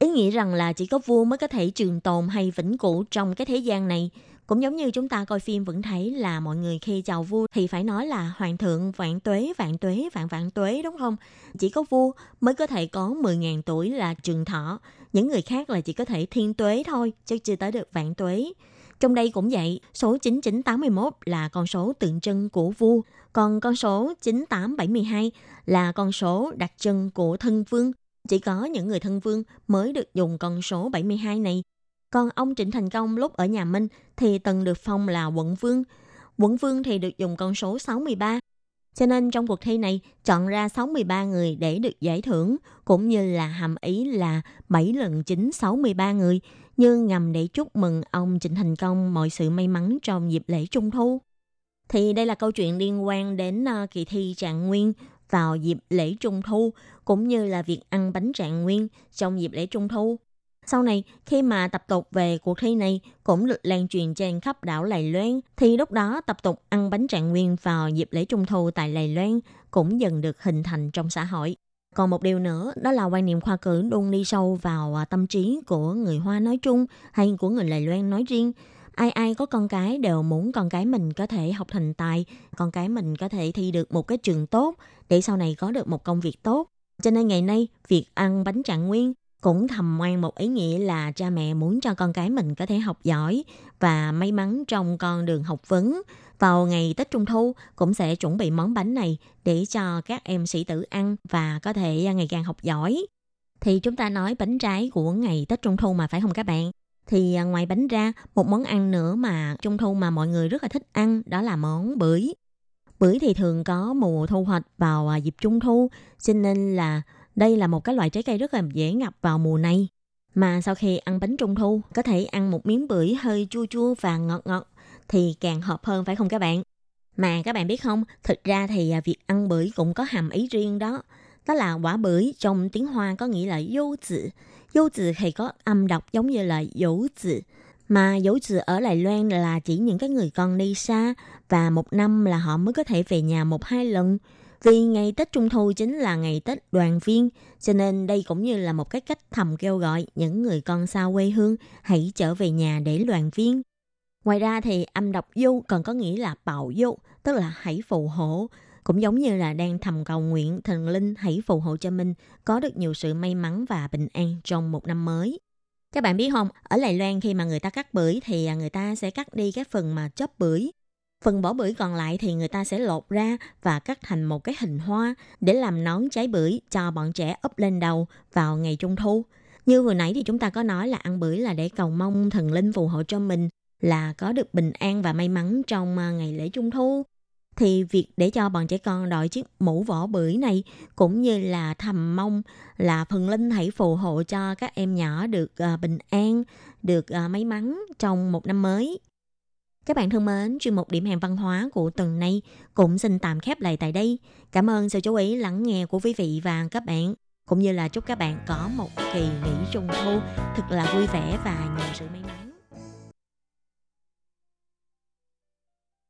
Ý nghĩa rằng là chỉ có vua mới có thể trường tồn hay vĩnh cửu trong cái thế gian này. Cũng giống như chúng ta coi phim vẫn thấy là mọi người khi chào vua thì phải nói là hoàng thượng vạn tuế, vạn tuế, vạn vạn tuế đúng không? Chỉ có vua mới có thể có 10.000 tuổi là trường thọ. Những người khác là chỉ có thể thiên tuế thôi, chứ chưa tới được vạn tuế. Trong đây cũng vậy, số 9981 là con số tượng trưng của vua, còn con số 9872 là con số đặc trưng của thân vương. Chỉ có những người thân vương mới được dùng con số 72 này còn ông Trịnh Thành Công lúc ở nhà Minh thì từng được phong là quận vương. Quận vương thì được dùng con số 63. Cho nên trong cuộc thi này chọn ra 63 người để được giải thưởng, cũng như là hàm ý là 7 lần chính 63 người, như ngầm để chúc mừng ông Trịnh Thành Công mọi sự may mắn trong dịp lễ Trung Thu. Thì đây là câu chuyện liên quan đến uh, kỳ thi trạng nguyên vào dịp lễ Trung Thu, cũng như là việc ăn bánh trạng nguyên trong dịp lễ Trung Thu. Sau này, khi mà tập tục về cuộc thi này cũng được lan truyền trên khắp đảo Lài Loan, thì lúc đó tập tục ăn bánh trạng nguyên vào dịp lễ Trung Thu tại Lài Loan cũng dần được hình thành trong xã hội. Còn một điều nữa đó là quan niệm khoa cử luôn đi sâu vào à, tâm trí của người Hoa nói chung hay của người Lài Loan nói riêng. Ai ai có con cái đều muốn con cái mình có thể học thành tài, con cái mình có thể thi được một cái trường tốt để sau này có được một công việc tốt. Cho nên ngày nay, việc ăn bánh trạng nguyên cũng thầm ngoan một ý nghĩa là cha mẹ muốn cho con cái mình có thể học giỏi và may mắn trong con đường học vấn. Vào ngày Tết Trung Thu cũng sẽ chuẩn bị món bánh này để cho các em sĩ tử ăn và có thể ngày càng học giỏi. Thì chúng ta nói bánh trái của ngày Tết Trung Thu mà phải không các bạn? Thì à, ngoài bánh ra, một món ăn nữa mà Trung Thu mà mọi người rất là thích ăn đó là món bưởi. Bưởi thì thường có mùa thu hoạch vào à, dịp Trung Thu, cho nên là đây là một cái loại trái cây rất là dễ ngập vào mùa này. Mà sau khi ăn bánh trung thu, có thể ăn một miếng bưởi hơi chua chua và ngọt ngọt thì càng hợp hơn phải không các bạn? Mà các bạn biết không, thực ra thì à, việc ăn bưởi cũng có hàm ý riêng đó. Đó là quả bưởi trong tiếng Hoa có nghĩa là dâu tử. Dâu tử thì có âm đọc giống như là dấu tử. Mà dấu tử ở Đài Loan là chỉ những cái người con đi xa và một năm là họ mới có thể về nhà một hai lần. Vì ngày Tết Trung Thu chính là ngày Tết đoàn viên, cho nên đây cũng như là một cái cách thầm kêu gọi những người con xa quê hương hãy trở về nhà để đoàn viên. Ngoài ra thì âm đọc du còn có nghĩa là bảo du, tức là hãy phù hộ. cũng giống như là đang thầm cầu nguyện thần linh hãy phù hộ cho mình có được nhiều sự may mắn và bình an trong một năm mới. Các bạn biết không, ở Lài Loan khi mà người ta cắt bưởi thì à, người ta sẽ cắt đi cái phần mà chóp bưởi. Phần vỏ bưởi còn lại thì người ta sẽ lột ra và cắt thành một cái hình hoa để làm nón trái bưởi cho bọn trẻ ấp lên đầu vào ngày Trung Thu. Như vừa nãy thì chúng ta có nói là ăn bưởi là để cầu mong thần linh phù hộ cho mình là có được bình an và may mắn trong à, ngày lễ Trung Thu thì việc để cho bọn trẻ con đội chiếc mũ vỏ bưởi này cũng như là thầm mong là thần linh hãy phù hộ cho các em nhỏ được à, bình an, được à, may mắn trong một năm mới. Các bạn thân mến, chuyên mục điểm hẹn văn hóa của tuần này cũng xin tạm khép lại tại đây. Cảm ơn sự chú ý lắng nghe của quý vị và các bạn, cũng như là chúc các bạn có một kỳ nghỉ trung thu thật là vui vẻ và nhiều sự may mắn.